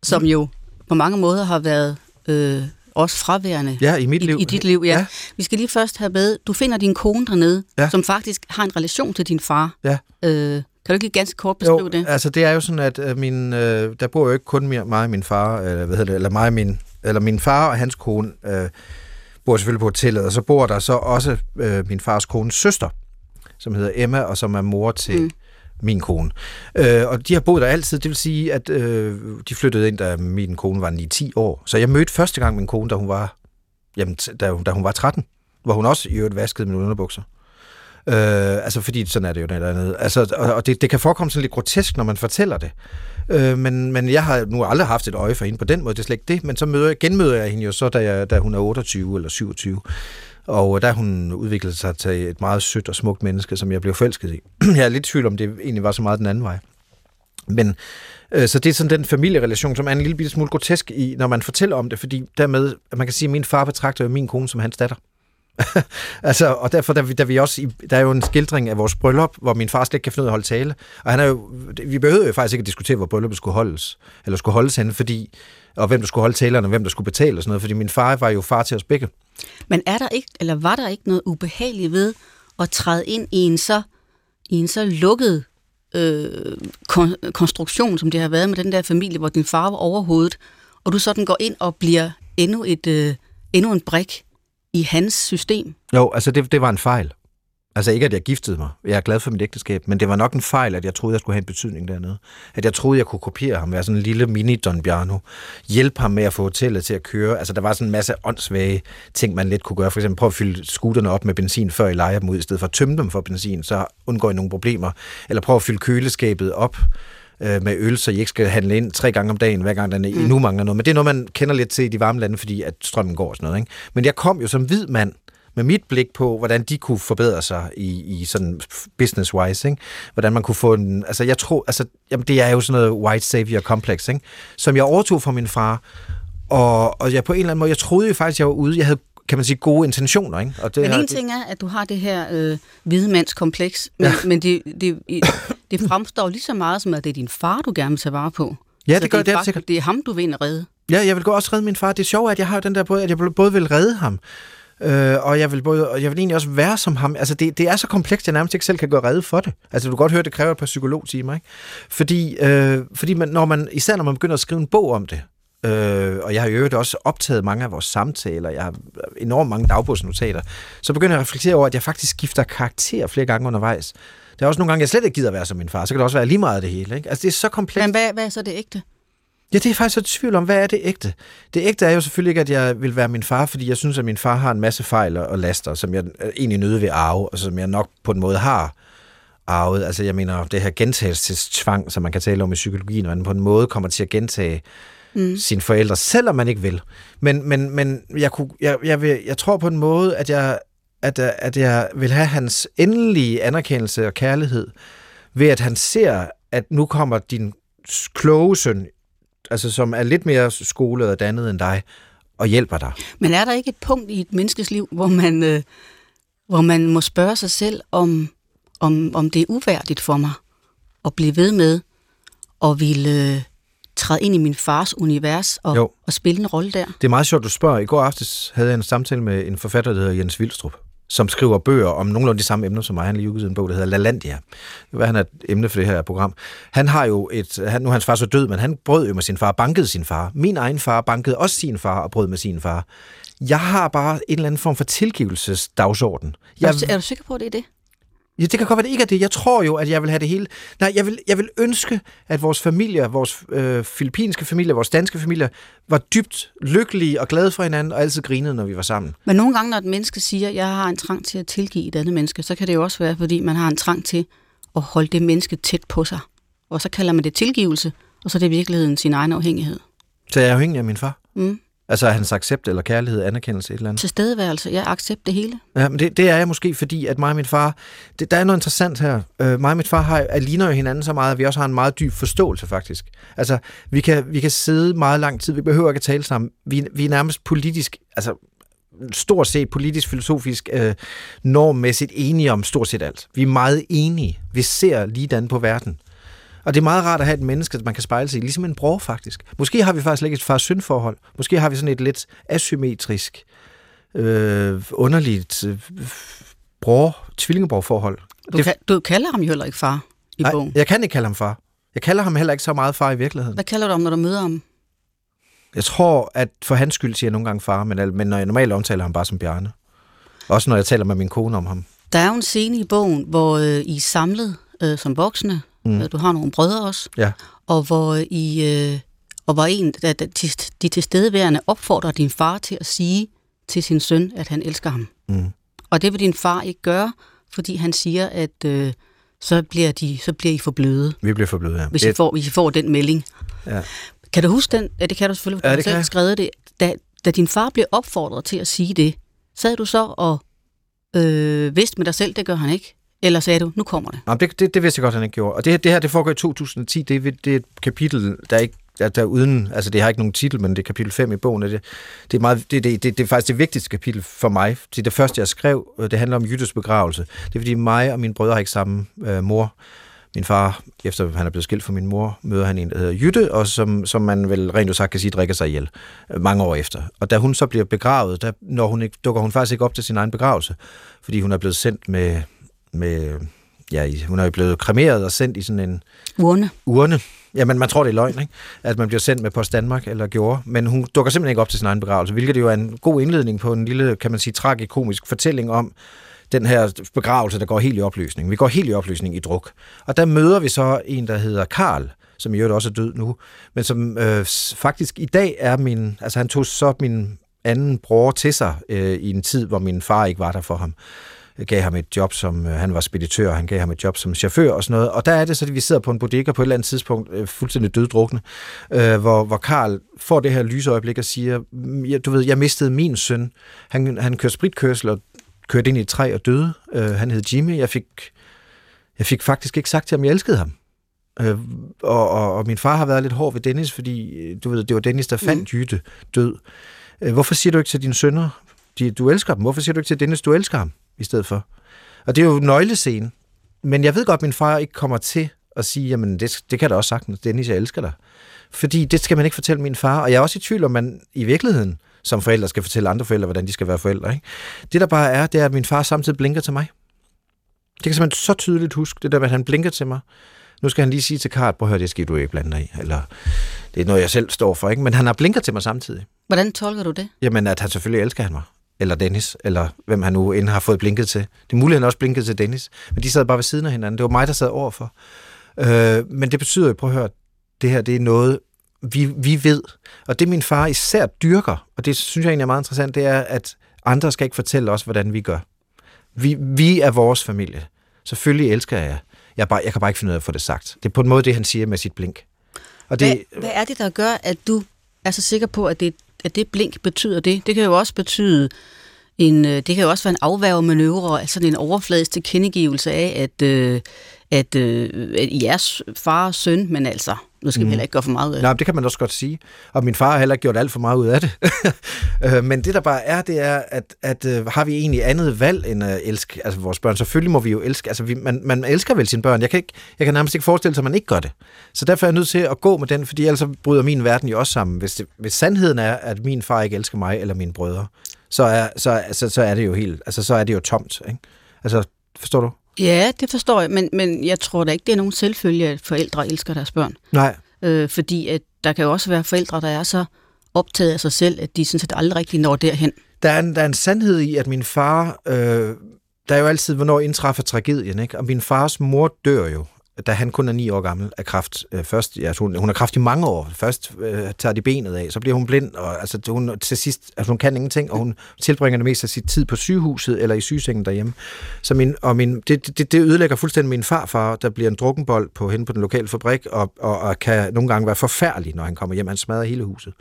som jo på mange måder har været øh, også fraværende Ja, i mit i, liv. i dit liv. Ja. Ja. Vi skal lige først have med, du finder din kone dernede, Ja. som faktisk har en relation til din far. Ja. Øh, kan du ikke ganske kort beskrive jo, det? altså det er jo sådan, at øh, min, øh, der bor jo ikke kun mig og min far, eller hvad hedder det, eller mig og min, eller min far og hans kone øh, bor selvfølgelig på hotellet, og så bor der så også øh, min fars kones søster, som hedder Emma, og som er mor til mm. Min kone. Øh, og de har boet der altid, det vil sige, at øh, de flyttede ind, da min kone var 9-10 år. Så jeg mødte første gang min kone, da hun var, jamen, da, hun- da hun var 13, hvor hun også i øvrigt vaskede mine underbukser. Øh, altså, fordi sådan er det jo dernede. Altså, og, og det, det kan forekomme sådan lidt grotesk, når man fortæller det. Øh, men, men jeg har nu aldrig haft et øje for hende på den måde, det er slet ikke det. Men så møder, jeg- genmøder jeg hende jo så, da, jeg, da hun er 28 eller 27. Og øh, der hun udviklede sig til et meget sødt og smukt menneske, som jeg blev forelsket i. jeg er lidt i tvivl om, det egentlig var så meget den anden vej. Men øh, så det er sådan den familierelation, som er en lille bitte smule grotesk i, når man fortæller om det, fordi dermed, man kan sige, at min far betragter jo min kone som hans datter. altså, og derfor, der, der, vi også, der er jo en skildring af vores bryllup, hvor min far slet ikke kan finde ud af at holde tale. Og han er jo, vi behøvede jo faktisk ikke at diskutere, hvor brylluppet skulle holdes, eller skulle holdes henne, fordi, og hvem der skulle holde talerne, og hvem der skulle betale og sådan noget, fordi min far var jo far til os begge. Men er der ikke, eller var der ikke noget ubehageligt ved at træde ind i en så, i en så lukket øh, kon- konstruktion, som det har været med den der familie, hvor din far var overhovedet, og du sådan går ind og bliver endnu, et, øh, endnu en brik i hans system? Jo, altså det, det var en fejl. Altså ikke, at jeg giftede mig. Jeg er glad for mit ægteskab, men det var nok en fejl, at jeg troede, jeg skulle have en betydning dernede. At jeg troede, jeg kunne kopiere ham, være sådan en lille mini Don Bjarno. Hjælpe ham med at få hotellet til at køre. Altså der var sådan en masse åndssvage ting, man lidt kunne gøre. For eksempel prøve at fylde skuterne op med benzin, før I leger dem ud, i stedet for at tømme dem for benzin, så undgår I nogle problemer. Eller prøve at fylde køleskabet op øh, med øl, så I ikke skal handle ind tre gange om dagen, hver gang den er, mm. nu mangler noget. Men det er noget, man kender lidt til i de varme lande, fordi at strømmen går og sådan noget. Ikke? Men jeg kom jo som hvid mand med mit blik på, hvordan de kunne forbedre sig i, i sådan business-wise, ikke? Hvordan man kunne få en... Altså, jeg tror... Altså, jamen, det er jo sådan noget white savior complex, ikke? Som jeg overtog fra min far, og, og jeg på en eller anden måde... Jeg troede jo faktisk, jeg var ude... Jeg havde kan man sige, gode intentioner. Ikke? Og det men her, en ting er, at du har det her øh, hvidemandskompleks, men, ja. men det, det, det fremstår lige så meget som, at det er din far, du gerne vil tage vare på. Ja, det så gør det. Det, sikkert. det er ham, du vil ind og redde. Ja, jeg vil gå også redde min far. Det er sjovt, at jeg har den der både, at jeg både vil redde ham, Øh, og jeg vil, både, og jeg vil egentlig også være som ham. Altså, det, det er så komplekst, at jeg nærmest ikke selv kan gøre redde for det. Altså, du kan godt høre, at det kræver et par psykologtimer, ikke? Fordi, øh, fordi man, når man, især når man begynder at skrive en bog om det, øh, og jeg har jo øvrigt også optaget mange af vores samtaler, jeg har enormt mange dagbogsnotater, så begynder jeg at reflektere over, at jeg faktisk skifter karakter flere gange undervejs. Der er også nogle gange, jeg slet ikke gider være som min far, så kan det også være lige meget af det hele. Ikke? Altså, det er så komplekst. Men hvad, hvad er så det ægte? Ja, det er faktisk så tvivl om, hvad er det ægte? Det ægte er jo selvfølgelig ikke, at jeg vil være min far, fordi jeg synes, at min far har en masse fejl og laster, som jeg egentlig nøde vil arve, og som jeg nok på en måde har arvet. Altså, jeg mener, det her gentagelsestvang, som man kan tale om i psykologien, og man på en måde kommer til at gentage mm. sine forældre, selvom man ikke vil. Men, men, men jeg, kunne, jeg, jeg, vil, jeg tror på en måde, at jeg, at, at jeg vil have hans endelige anerkendelse og kærlighed, ved at han ser, at nu kommer din kloge søn altså som er lidt mere skolet og dannet end dig, og hjælper dig. Men er der ikke et punkt i et menneskes liv, hvor man, øh, hvor man må spørge sig selv, om, om, om det er uværdigt for mig at blive ved med at ville øh, træde ind i min fars univers og, og spille en rolle der? Det er meget sjovt, du spørger. I går aftes havde jeg en samtale med en forfatter, der hedder Jens Vildstrup som skriver bøger om nogenlunde de samme emner som mig. Han har lige udgivet en bog, der hedder LaLandia. Hvad han er et emne for det her program. Han har jo et... Han, nu er hans far så død, men han brød jo med sin far, bankede sin far. Min egen far bankede også sin far og brød med sin far. Jeg har bare en eller anden form for tilgivelsesdagsorden. Jeg, er, du, er du sikker på, at det er det? Ja, det kan godt være, det ikke er det. Jeg tror jo, at jeg vil have det hele. Nej, jeg vil, jeg vil ønske, at vores familier, vores øh, filippinske familier, vores danske familier, var dybt lykkelige og glade for hinanden, og altid grinede, når vi var sammen. Men nogle gange, når et menneske siger, at jeg har en trang til at tilgive et andet menneske, så kan det jo også være, fordi man har en trang til at holde det menneske tæt på sig. Og så kalder man det tilgivelse, og så er det i virkeligheden sin egen afhængighed. Så jeg er afhængig af min far? Mm. Altså hans accept eller kærlighed, anerkendelse, et eller andet? Tilstedeværelse, jeg accept det hele. Ja, men det, det er jeg måske, fordi at mig og min far, det, der er noget interessant her. Uh, mig og min far har, er, ligner jo hinanden så meget, at vi også har en meget dyb forståelse faktisk. Altså, vi kan, vi kan sidde meget lang tid, vi behøver ikke at tale sammen. Vi, vi er nærmest politisk, altså stort set politisk, filosofisk, øh, normmæssigt enige om stort set alt. Vi er meget enige. Vi ser lige på verden. Og det er meget rart at have et menneske, man kan spejle sig i, ligesom en bror faktisk. Måske har vi faktisk ikke et far-søn-forhold. Måske har vi sådan et lidt asymmetrisk, øh, underligt øh, bror-tvillingebror-forhold. Du, det, kan, du kalder ham jo heller ikke far i nej, bogen. jeg kan ikke kalde ham far. Jeg kalder ham heller ikke så meget far i virkeligheden. Hvad kalder du ham, når du møder ham? Jeg tror, at for hans skyld siger jeg nogle gange far, men, men når jeg normalt omtaler ham bare som Bjarne. Også når jeg taler med min kone om ham. Der er jo en scene i bogen, hvor øh, I er samlet øh, som voksne, Mm. Du har nogle brødre også. Ja. Og hvor I... Øh, og hvor en, der, de, de tilstedeværende opfordrer din far til at sige til sin søn, at han elsker ham. Mm. Og det vil din far ikke gøre, fordi han siger, at øh, så, bliver de, så bliver I for bløde. Vi bliver for bløde, ja. Hvis I får, hvis I får den melding. Ja. Kan du huske den? Ja, det kan du selvfølgelig, ja, det har skrevet det. Da, da din far bliver opfordret til at sige det, Sad du så og øh, vidste med dig selv, det gør han ikke? Eller sagde du, nu kommer det? Nå, det, det, det vidste jeg godt, han ikke gjorde. Og det, det her, det foregår i 2010. Det, er- det er et kapitel, der ikke der, der uden, altså det har ikke nogen titel, men det er kapitel 5 i bogen. Det, det, er meget, det, det, det, det er faktisk det vigtigste kapitel for mig. Det er det første, jeg skrev. Det handler om Jyttes begravelse. Det er fordi mig og mine brødre har ikke samme øh, mor. Min far, efter han er blevet skilt fra min mor, møder han en, der hedder Jytte, og som, som man vel rent udsagt kan sige, drikker sig ihjel øh, mange år efter. Og da hun så bliver begravet, der, når hun ikke, dukker hun faktisk ikke op til sin egen begravelse, fordi hun er blevet sendt med, med ja, hun er jo blevet kremeret og sendt i sådan en Urne. urne. Jamen, man tror, det er løgn, ikke? At man bliver sendt med Post Danmark, eller gjorde. Men hun dukker simpelthen ikke op til sin egen begravelse, hvilket jo er en god indledning på en lille, kan man sige, tragikomisk fortælling om den her begravelse, der går helt i opløsning. Vi går helt i opløsning i druk. Og der møder vi så en, der hedder Karl, som i øvrigt også er død nu, men som øh, faktisk i dag er min... Altså, han tog så min anden bror til sig øh, i en tid, hvor min far ikke var der for ham gav ham et job som, øh, han var speditør, han gav ham et job som chauffør og sådan noget. Og der er det så, at vi sidder på en bodega på et eller andet tidspunkt, øh, fuldstændig døddrukne, øh, hvor, hvor Karl får det her lysøjeblik og siger, "Mm, ja, du ved, jeg mistede min søn. Han, han kørte spritkørsel og kørte ind i et træ og døde. Øh, han hed Jimmy. Jeg fik, jeg fik faktisk ikke sagt til ham, jeg elskede ham. Øh, og, og, og min far har været lidt hård ved Dennis, fordi øh, du ved, det var Dennis, der fandt Jytte død. Øh, hvorfor siger du ikke til dine sønner, de, du elsker dem? Hvorfor siger du ikke til Dennis, du elsker ham i stedet for? Og det er jo en nøglescene. Men jeg ved godt, at min far ikke kommer til at sige, jamen det, det kan da også sagtens, Dennis, jeg elsker dig. Fordi det skal man ikke fortælle min far. Og jeg er også i tvivl om, man i virkeligheden som forældre skal fortælle andre forældre, hvordan de skal være forældre. Ikke? Det der bare er, det er, at min far samtidig blinker til mig. Det kan simpelthen så tydeligt huske, det der med, at han blinker til mig. Nu skal han lige sige til Kart, prøv at høre, det skal du ikke blande dig i. Eller det er noget, jeg selv står for. Ikke? Men han har blinker til mig samtidig. Hvordan tolker du det? Jamen, at han selvfølgelig elsker han mig. Eller Dennis, eller hvem han nu end har fået blinket til. Det er muligt, han også blinkede til Dennis. Men de sad bare ved siden af hinanden. Det var mig, der sad overfor. Øh, men det betyder jo, prøv at høre, det her det er noget, vi, vi ved. Og det min far især dyrker, og det synes jeg egentlig er meget interessant, det er, at andre skal ikke fortælle os, hvordan vi gør. Vi, vi er vores familie. Selvfølgelig elsker jeg jer. Jeg, bare, jeg kan bare ikke finde ud af at få det sagt. Det er på en måde det, han siger med sit blink. Og det, Hvad, hvad er det, der gør, at du er så sikker på, at det, at det blink betyder det? Det kan jo også betyde en, øh, det kan jo også være en afværgemanøvre, altså en overfladisk tilkendegivelse af, at, øh, at, øh, at jeres far og søn, men altså, nu skal mm. vi heller ikke gøre for meget ud af det. Nej, det kan man også godt sige. Og min far har heller ikke gjort alt for meget ud af det. Øh, Men det der bare er, det er, at, at øh, har vi egentlig andet valg end at elske altså vores børn? Selvfølgelig må vi jo elske, altså vi, man, man elsker vel sine børn. Jeg kan, ikke, jeg kan nærmest ikke forestille sig, at man ikke gør det. Så derfor er jeg nødt til at gå med den, fordi ellers bryder min verden jo også sammen. Hvis, det, hvis sandheden er, at min far ikke elsker mig eller mine brødre, så er, så, så, så er det jo helt, altså så er det jo tomt. Ikke? Altså, forstår du? Ja, det forstår jeg, men, men jeg tror da ikke, det er nogen selvfølge, at forældre elsker deres børn. Nej. Øh, fordi at der kan jo også være forældre, der er så optaget af sig selv, at de sådan set aldrig rigtig når derhen. Der er, en, der er en sandhed i, at min far... Øh, der er jo altid, hvornår indtræffer tragedien, ikke? Og min fars mor dør jo, da han kun er ni år gammel er kraft Øh, først, ja, hun, hun har kraft i mange år. Først øh, tager de benet af, så bliver hun blind, og altså, hun, til sidst, altså, hun kan ingenting, og hun tilbringer det meste af sit tid på sygehuset eller i sygesengen derhjemme. Så min, og min, det, det, det ødelægger fuldstændig min farfar, der bliver en drukkenbold på hende på den lokale fabrik, og, og, og kan nogle gange være forfærdelig, når han kommer hjem. Han smadrer hele huset.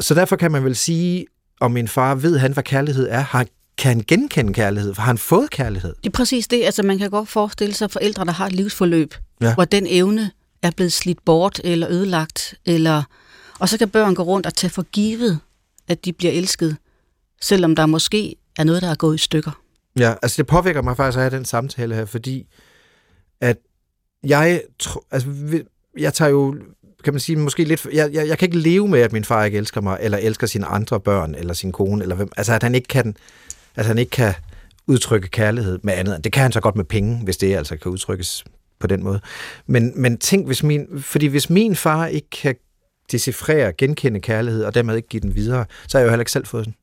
Så derfor kan man vel sige, om min far ved han, hvad kærlighed er. Har, kan genkende kærlighed? Har han fået kærlighed? Det er præcis det. Altså, man kan godt forestille sig forældre, der har et livsforløb, Ja. hvor den evne er blevet slidt bort eller ødelagt. Eller... Og så kan børn gå rundt og tage for givet, at de bliver elsket, selvom der måske er noget, der er gået i stykker. Ja, altså det påvirker mig faktisk at have den samtale her, fordi at jeg, altså, jeg tager jo, kan man sige, måske lidt, jeg, jeg, jeg kan ikke leve med, at min far ikke elsker mig, eller elsker sine andre børn, eller sin kone, eller hvem, altså at han ikke kan, at han ikke kan udtrykke kærlighed med andet. Det kan han så godt med penge, hvis det altså kan udtrykkes på den måde. Men, men tænk, hvis min, fordi hvis min far ikke kan decifrere, genkende kærlighed, og dermed ikke give den videre, så har jeg jo heller ikke selv fået den.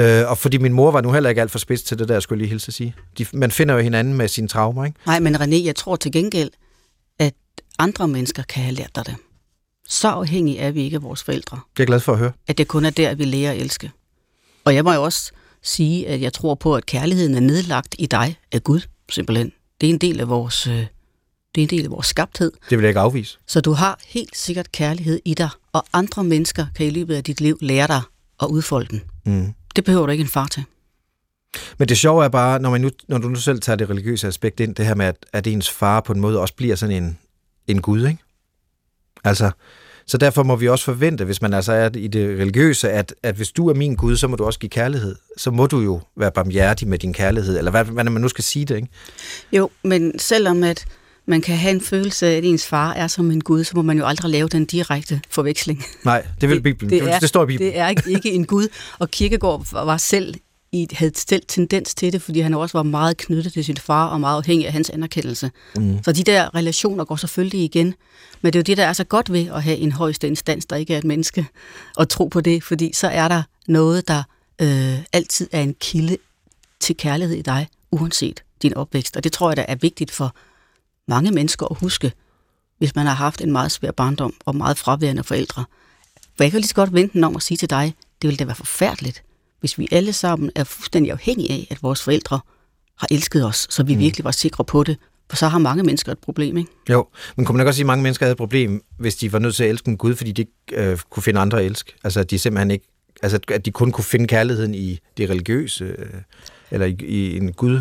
Øh, og fordi min mor var nu heller ikke alt for spids til det der, skulle jeg lige hilse at sige. De, man finder jo hinanden med sine traumer, ikke? Nej, men René, jeg tror til gengæld, at andre mennesker kan have lært dig det. Så afhængige er vi ikke af vores forældre, Det er jeg glad for at høre. at det kun er der, vi lærer at elske. Og jeg må jo også sige, at jeg tror på, at kærligheden er nedlagt i dig af Gud, simpelthen. Det er en del af vores, øh, det er en del af vores skabthed. Det vil jeg ikke afvise. Så du har helt sikkert kærlighed i dig, og andre mennesker kan i løbet af dit liv lære dig at udfolde den. Mm. Det behøver du ikke en far til. Men det sjove er bare, når, man nu, når du nu selv tager det religiøse aspekt ind, det her med, at, at ens far på en måde også bliver sådan en, en gud, ikke? Altså, så derfor må vi også forvente, hvis man altså er i det religiøse, at, at hvis du er min Gud, så må du også give kærlighed. Så må du jo være barmhjertig med din kærlighed, eller hvad, hvad man nu skal sige det, ikke? Jo, men selvom at man kan have en følelse af, at ens far er som en Gud, så må man jo aldrig lave den direkte forveksling. Nej, det vil Bibelen. Det, det, er, det står i Bibelen. Det er ikke en Gud, og Kirkegaard var selv i, havde selv tendens til det, fordi han også var meget knyttet til sin far og meget afhængig af hans anerkendelse. Mm. Så de der relationer går selvfølgelig igen. Men det er jo det, der er så godt ved at have en højeste instans, der ikke er et menneske, og tro på det, fordi så er der noget, der øh, altid er en kilde til kærlighed i dig, uanset din opvækst. Og det tror jeg, der er vigtigt for mange mennesker at huske, hvis man har haft en meget svær barndom og meget fraværende forældre. For jeg kan lige så godt vente om at sige til dig, det ville da være forfærdeligt, hvis vi alle sammen er fuldstændig afhængige af, at vores forældre har elsket os, så vi mm. virkelig var sikre på det, for så har mange mennesker et problem, ikke? Jo, men kunne man også sige, at mange mennesker havde et problem, hvis de var nødt til at elske en Gud, fordi de ikke øh, kunne finde andre at elske? Altså, at de simpelthen ikke... Altså, at de kun kunne finde kærligheden i det religiøse, øh, eller i, i en Gud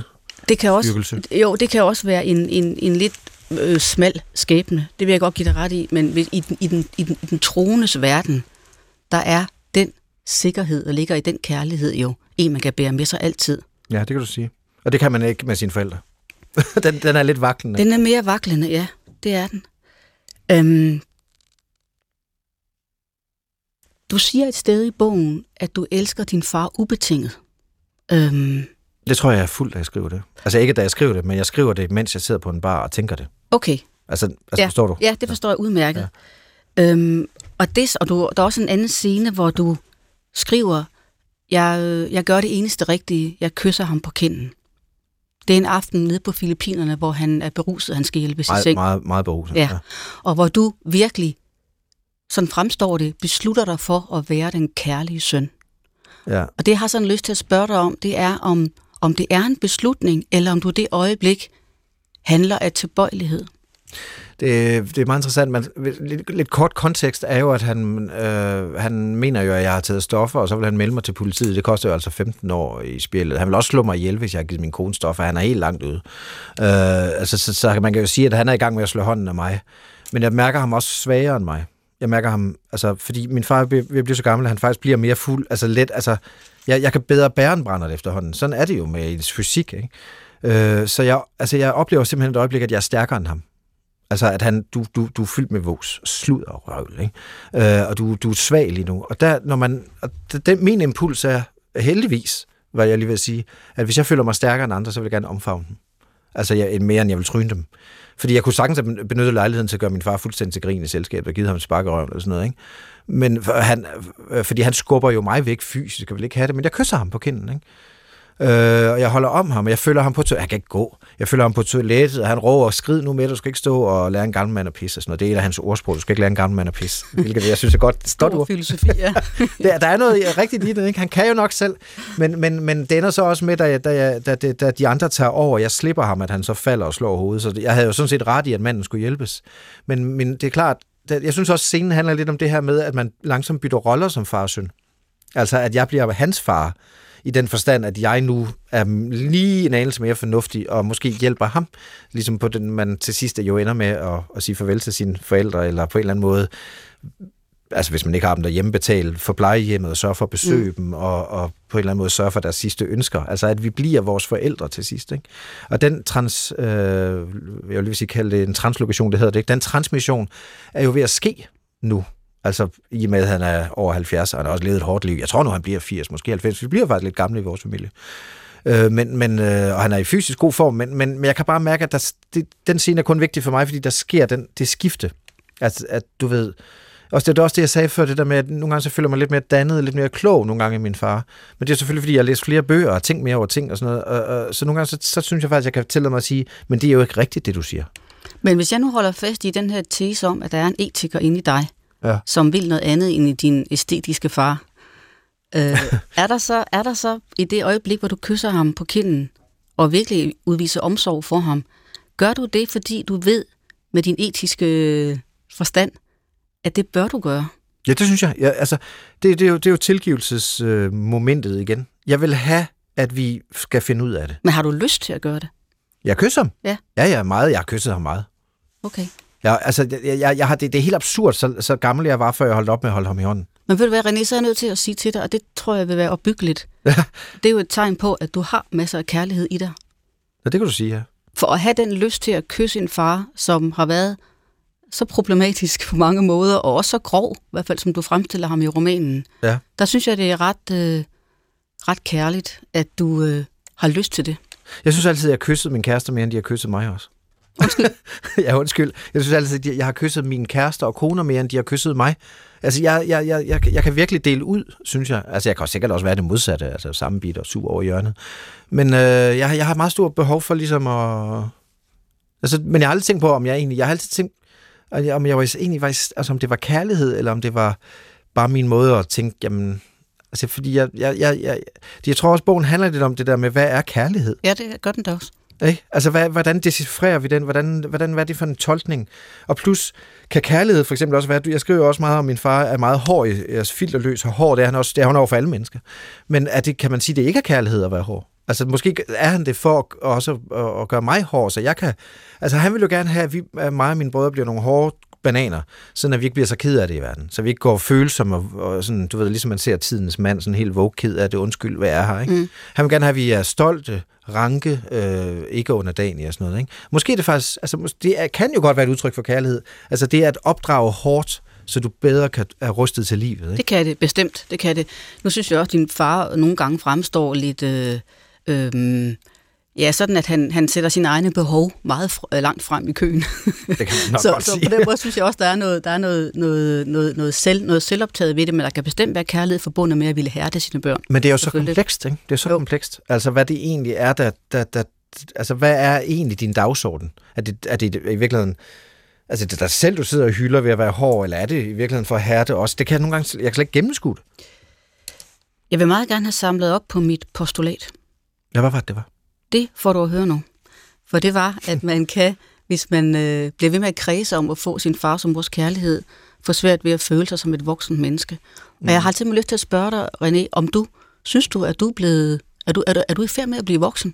det kan også, Jo, det kan også være en, en, en lidt øh, smal skæbne. Det vil jeg godt give dig ret i, men i den, i den, i den, i den troendes verden, der er den sikkerhed, der ligger i den kærlighed jo, en man kan bære med sig altid. Ja, det kan du sige. Og det kan man ikke med sine forældre. den, den er lidt vaklende. Den er mere vaklende, ja. Det er den. Øhm, du siger et sted i bogen, at du elsker din far ubetinget. Øhm, det tror jeg er fuldt, da jeg skriver det. Altså ikke da jeg skriver det, men jeg skriver det, mens jeg sidder på en bar og tænker det. Okay. Altså, altså ja. forstår du? Ja, det forstår jeg udmærket. Ja. Øhm, og det, og du, der er også en anden scene, hvor du skriver, jeg, jeg gør det eneste rigtige, jeg kysser ham på kinden. Det er en aften nede på Filippinerne, hvor han er beruset, han skal hjælpe sig seng. Meget, meget beruset. Ja. ja. Og hvor du virkelig, sådan fremstår det, beslutter dig for at være den kærlige søn. Ja. Og det jeg har sådan lyst til at spørge dig om, det er, om, om det er en beslutning, eller om du det øjeblik handler af tilbøjelighed. Det, det er meget interessant, men lidt, lidt kort kontekst er jo, at han, øh, han mener jo, at jeg har taget stoffer, og så vil han melde mig til politiet. Det koster jo altså 15 år i spillet. Han vil også slå mig ihjel, hvis jeg har givet min kone stoffer. Han er helt langt ude. Øh, altså, så, så man kan jo sige, at han er i gang med at slå hånden af mig. Men jeg mærker ham også svagere end mig. Jeg mærker ham, altså, fordi min far bliver, bliver så gammel, at han faktisk bliver mere fuld, altså let, altså, jeg, jeg kan bedre bære en brænder efterhånden. Sådan er det jo med ens fysik, ikke? Øh, så jeg, altså, jeg oplever simpelthen et øjeblik, at jeg er stærkere end ham. Altså, at han, du, du, du er fyldt med vås, slud og røvl, ikke? Øh, og du, du er svag lige nu. Og der, når man, og den, min impuls er heldigvis, hvad jeg lige vil sige, at hvis jeg føler mig stærkere end andre, så vil jeg gerne omfavne dem. Altså, jeg, mere end jeg vil tryne dem. Fordi jeg kunne sagtens have benyttet lejligheden til at gøre min far fuldstændig til grin i selskabet og givet ham sparkerøven eller sådan noget, ikke? Men for han, øh, fordi han skubber jo mig væk fysisk, og vil ikke have det, men jeg kysser ham på kinden, ikke? Øh, og jeg holder om ham, og jeg følger ham på toilettet. Han kan ikke gå. Jeg følger ham på toilettet, og han råber og skrid nu med, du skal ikke stå og lære en gammel mand at pisse. Og sådan noget. Det er et af hans ordsprog, du skal ikke lære en gammel mand at pisse. Hvilket jeg synes er godt. Står du? filosofi, ja. der, der, er noget rigtigt i det, ikke? Han kan jo nok selv, men, men, men det ender så også med, da, da, da, da, da de andre tager over, jeg slipper ham, at han så falder og slår hovedet. Så jeg havde jo sådan set ret i, at manden skulle hjælpes. Men, men det er klart, jeg synes også, at scenen handler lidt om det her med, at man langsomt bytter roller som far og søn. Altså, at jeg bliver hans far, i den forstand, at jeg nu er lige en anelse mere fornuftig, og måske hjælper ham, ligesom på den, man til sidst jo ender med at, at sige farvel til sine forældre, eller på en eller anden måde altså hvis man ikke har dem derhjemme, betale for plejehjemmet og sørge for at besøge mm. dem, og, og på en eller anden måde sørge for deres sidste ønsker. Altså at vi bliver vores forældre til sidst. Ikke? Og den trans, øh, jeg vil lige sige kalde det en translokation, det hedder det ikke, den transmission er jo ved at ske nu. Altså i og med, at han er over 70, og han har også levet et hårdt liv. Jeg tror nu, han bliver 80, måske 90. Vi bliver faktisk lidt gamle i vores familie. Øh, men, men, øh, og han er i fysisk god form, men, men, men jeg kan bare mærke, at der, det, den scene er kun vigtig for mig, fordi der sker den, det skifte. At, at du ved, Og det er også det, jeg sagde før, det der med, at nogle gange så føler man lidt mere dannet, lidt mere klog nogle gange end min far. Men det er selvfølgelig, fordi jeg har læst flere bøger og tænkt mere over ting og sådan noget. Og, og, så nogle gange, så, så synes jeg faktisk, at jeg kan tillade mig at sige, men det er jo ikke rigtigt, det du siger. Men hvis jeg nu holder fast i den her tese om, at der er en etiker inde i dig, ja. som vil noget andet end i din æstetiske far, øh, er, der så, er der så i det øjeblik, hvor du kysser ham på kinden, og virkelig udviser omsorg for ham, gør du det, fordi du ved med din etiske forstand, at det bør du gøre. Ja, det synes jeg. Ja, altså, det, det, er jo, det er jo tilgivelsesmomentet øh, igen. Jeg vil have, at vi skal finde ud af det. Men har du lyst til at gøre det? Jeg kysser ham. Ja. Ja, ja, meget. Jeg har kysset ham meget. Okay. Ja, altså, jeg, jeg, jeg har, det, det er helt absurd, så, så gammel jeg var, før jeg holdt op med at holde ham i hånden. Men ved du hvad, René, så er jeg nødt til at sige til dig, og det tror jeg vil være opbyggeligt. Ja. Det er jo et tegn på, at du har masser af kærlighed i dig. Ja, det kan du sige, ja. For at have den lyst til at kysse en far, som har været så problematisk på mange måder, og også så grov, i hvert fald som du fremstiller ham i romanen, ja. der synes jeg, det er ret, øh, ret kærligt, at du øh, har lyst til det. Jeg synes altid, at jeg kysset min kæreste mere, end de har kysset mig også. Undskyld. ja, undskyld. Jeg synes altid, at jeg har kysset mine kærester og koner mere, end de har kysset mig. Altså, jeg, jeg, jeg, jeg, jeg kan virkelig dele ud, synes jeg. Altså, jeg kan sikkert også være det modsatte, altså sammenbit og sur over hjørnet. Men øh, jeg, jeg har meget stort behov for ligesom at... Altså, men jeg har aldrig tænkt på, om jeg egentlig... Jeg har altid tænkt, om jeg var egentlig var, altså, om det var kærlighed, eller om det var bare min måde at tænke, jamen... Altså, fordi jeg, jeg, jeg, jeg, jeg tror også, bogen handler lidt om det der med, hvad er kærlighed? Ja, det gør den da også. Ikke? Altså, hvad, hvordan decifrerer vi den? Hvordan, hvordan, hvad er det for en tolkning? Og plus, kan kærlighed for eksempel også være... Jeg skriver også meget om, min far er meget hård, altså filterløs og hård. Det er han også det er han over for alle mennesker. Men er det, kan man sige, det ikke er kærlighed at være hård? Altså, måske er han det for også at, at gøre mig hård, så jeg kan... Altså, han vil jo gerne have, at, vi, at mig og mine brødre bliver nogle hårde bananer, så at vi ikke bliver så ked af det i verden. Så vi ikke går følsomme og, og sådan, du ved, ligesom man ser tidens mand, sådan helt våg ked af det, undskyld, hvad er her, ikke? Mm. Han vil gerne have, at vi er stolte, ranke, øh, ikke underdanige og sådan noget, ikke? Måske er det faktisk, altså, det er, kan jo godt være et udtryk for kærlighed. Altså, det er at opdrage hårdt, så du bedre kan er rustet til livet, ikke? Det kan det, bestemt, det kan det. Nu synes jeg også, at din far nogle gange fremstår lidt... Øh, øh, Ja, sådan at han, han sætter sine egne behov meget fr- langt frem i køen. Det kan man nok så, godt så sige. på den måde synes jeg også, der er noget, der er noget, noget, noget, noget, selv, noget selvoptaget ved det, men der kan bestemt være kærlighed forbundet med at ville hærde sine børn. Men det er jo så komplekst, ikke? Det er så jo. komplekst. Altså, hvad det egentlig er, der, der, der, altså, hvad er egentlig din dagsorden? Er det, er det i virkeligheden Altså, det er dig selv, du sidder og hylder ved at være hård, eller er det i virkeligheden for at hærde også? Det kan jeg nogle gange, jeg kan slet ikke gennemskue det. Jeg vil meget gerne have samlet op på mit postulat. Ja, hvad var det, det var? Det får du at høre nu. For det var, at man kan, hvis man øh, bliver ved med at kredse om at få sin far som vores kærlighed, få svært ved at føle sig som et voksent menneske. Mm. Og jeg har simpelthen lyst til at spørge dig, René, om du, synes du, at du er blevet, er du, er du, er du i færd med at blive voksen?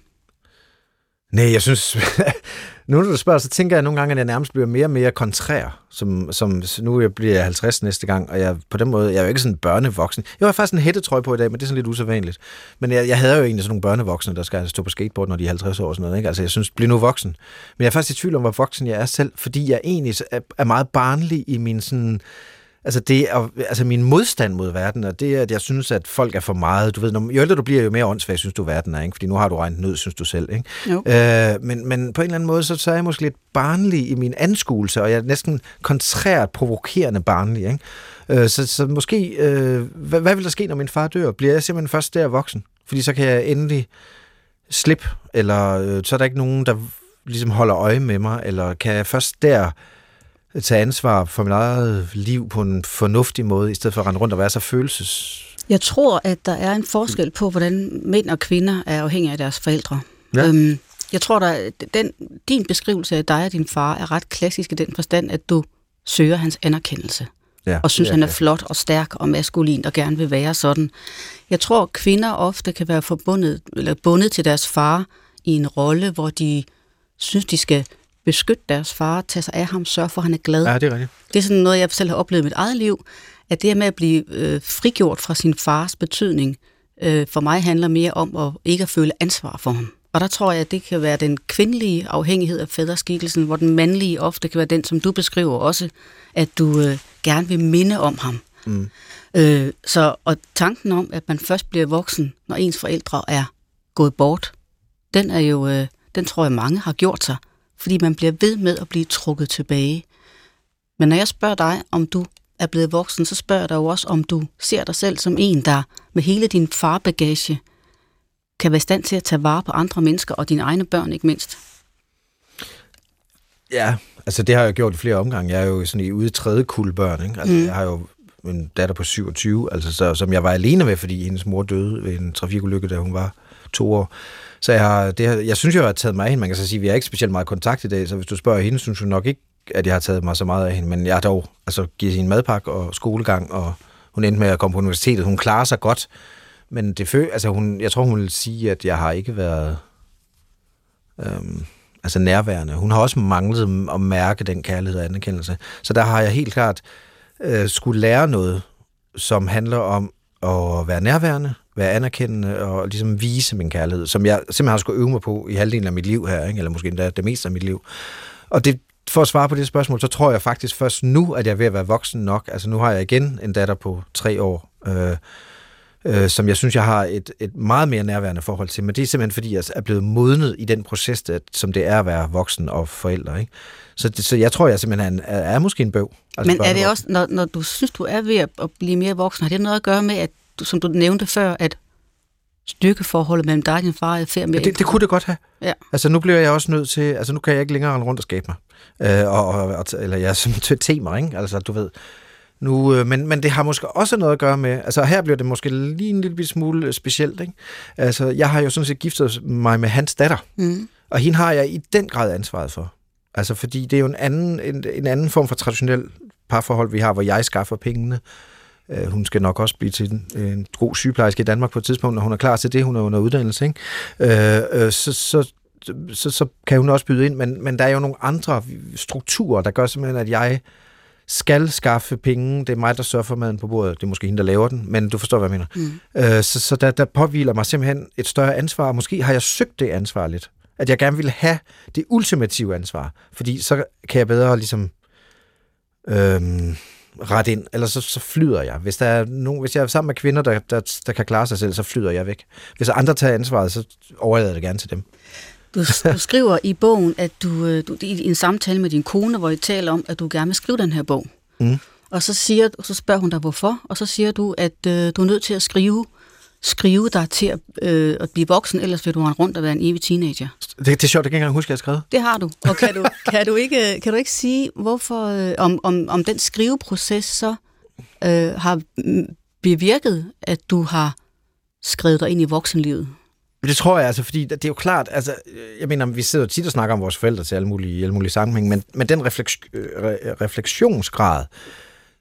Nej, jeg synes... nu når du spørger, så tænker jeg nogle gange, at jeg nærmest bliver mere og mere kontrær. Som, som, nu bliver jeg 50 næste gang, og jeg, på den måde, jeg er jo ikke sådan børnevoksen. Jeg har faktisk en hættetrøje på i dag, men det er sådan lidt usædvanligt. Men jeg, jeg havde jo egentlig sådan nogle børnevoksne, der skal stå på skateboard, når de er 50 år og sådan noget. Ikke? Altså, jeg synes, bliv nu voksen. Men jeg er faktisk i tvivl om, hvor voksen jeg er selv, fordi jeg egentlig er meget barnlig i min sådan Altså, det er, altså min modstand mod verden, og det er, at jeg synes, at folk er for meget. Du ved, når, jo ældre du bliver, jo mere åndssvagt synes du, verden er, ikke? Fordi nu har du regnet nød, synes du selv, ikke? Jo. Øh, men, men på en eller anden måde, så, så er jeg måske lidt barnlig i min anskuelse, og jeg er næsten kontrært provokerende barnlig, ikke? Øh, så, så måske, øh, hvad, hvad vil der ske, når min far dør? Bliver jeg simpelthen først der voksen? Fordi så kan jeg endelig slippe, eller øh, så er der ikke nogen, der ligesom holder øje med mig, eller kan jeg først der tage ansvar for mit eget liv på en fornuftig måde, i stedet for at rende rundt og være så følelses... Jeg tror, at der er en forskel på, hvordan mænd og kvinder er afhængige af deres forældre. Ja. Øhm, jeg tror, at den, din beskrivelse af dig og din far er ret klassisk i den forstand, at du søger hans anerkendelse. Ja, og synes, det han er det. flot og stærk og maskulin og gerne vil være sådan. Jeg tror, at kvinder ofte kan være forbundet, eller bundet til deres far i en rolle, hvor de synes, de skal beskytte deres far, tage sig af ham, sørge for, at han er glad. Ja, det er rigtigt. Det er sådan noget, jeg selv har oplevet i mit eget liv, at det med at blive øh, frigjort fra sin fars betydning, øh, for mig handler mere om at ikke at føle ansvar for ham. Og der tror jeg, at det kan være den kvindelige afhængighed af fædreskikkelsen, hvor den mandlige ofte kan være den, som du beskriver også, at du øh, gerne vil minde om ham. Mm. Øh, så, og tanken om, at man først bliver voksen, når ens forældre er gået bort, den er jo, øh, den tror jeg mange har gjort sig, fordi man bliver ved med at blive trukket tilbage. Men når jeg spørger dig, om du er blevet voksen, så spørger jeg dig jo også, om du ser dig selv som en, der med hele din farbagage kan være i stand til at tage vare på andre mennesker og dine egne børn ikke mindst. Ja, altså det har jeg gjort i flere omgange. Jeg er jo sådan i ude i tredje kul børn, ikke? Altså, mm. jeg har jo en datter på 27, altså, så, som jeg var alene med, fordi hendes mor døde ved en trafikulykke, da hun var to år. Så jeg, har, det har, jeg synes jo, at jeg har taget mig ind. Man kan så sige, at vi har ikke specielt meget kontakt i dag, så hvis du spørger hende, synes hun nok ikke, at jeg har taget mig så meget af hende, men jeg har dog altså, givet hende madpakke og skolegang, og hun endte med at komme på universitetet. Hun klarer sig godt, men det fø, altså hun, jeg tror, hun vil sige, at jeg har ikke været øhm, altså nærværende. Hun har også manglet at mærke den kærlighed og anerkendelse. Så der har jeg helt klart øh, skulle lære noget, som handler om at være nærværende, være anerkendende og ligesom vise min kærlighed, som jeg simpelthen har skulle øve mig på i halvdelen af mit liv her, ikke? eller måske endda det meste af mit liv. Og det, for at svare på det spørgsmål, så tror jeg faktisk først nu, at jeg er ved at være voksen nok. Altså nu har jeg igen en datter på tre år, øh, øh, som jeg synes, jeg har et, et meget mere nærværende forhold til. Men det er simpelthen, fordi jeg er blevet modnet i den proces, at, som det er at være voksen og forældre. Ikke? Så, det, så jeg tror, jeg simpelthen er, er, er måske en bøv. Altså Men er det også, når, når du synes, du er ved at blive mere voksen, har det noget at gøre med, at du, som du nævnte før, at styrkeforholdet mellem dig og din far er færd mere... Ja, det, det kunne det godt have. Ja. Altså nu bliver jeg også nødt til... Altså nu kan jeg ikke længere rende rundt og skabe mig. Øh, og, og, eller jeg er som til tema, ikke? Altså du ved... Nu, øh, men, men det har måske også noget at gøre med, altså her bliver det måske lige en lille smule specielt, ikke? Altså jeg har jo sådan set giftet mig med hans datter, mm. og hende har jeg i den grad ansvaret for. Altså fordi det er jo en anden, en, en anden form for traditionel parforhold, vi har, hvor jeg skaffer pengene, Øh, hun skal nok også blive til en, en god sygeplejerske i Danmark på et tidspunkt, når hun er klar til det. Hun er under uddannelse, ikke? Øh, øh, så, så, så, så kan hun også byde ind, men, men der er jo nogle andre strukturer, der gør simpelthen, at jeg skal skaffe penge. Det er mig, der sørger for maden på bordet. Det er måske hende, der laver den, men du forstår, hvad jeg mener. Mm. Øh, så så der, der påviler mig simpelthen et større ansvar. Måske har jeg søgt det ansvar lidt. At jeg gerne vil have det ultimative ansvar. Fordi så kan jeg bedre ligesom... Øh, ret ind, eller så, så flyder jeg. Hvis, der er nogen, hvis jeg er sammen med kvinder, der, der, der kan klare sig selv, så flyder jeg væk. Hvis andre tager ansvaret, så overlader jeg det gerne til dem. Du, du skriver i bogen, at du, øh, du i en samtale med din kone, hvor I taler om, at du gerne vil skrive den her bog. Mm. Og så, siger, så spørger hun dig, hvorfor, og så siger du, at øh, du er nødt til at skrive skrive dig til at, øh, at blive voksen, ellers vil du rende rundt og være en evig teenager. Det, det er sjovt, det kan jeg ikke engang huske, at jeg har skrevet. Det har du. Og kan du, kan du, ikke, kan du ikke sige, hvorfor, øh, om, om, om den skriveproces så øh, har bevirket, at du har skrevet dig ind i voksenlivet? Det tror jeg, altså, fordi det er jo klart, altså, jeg mener, vi sidder tit og snakker om vores forældre til alle mulige, alle mulige sammenhæng, men, men den refleks, øh, refleksionsgrad,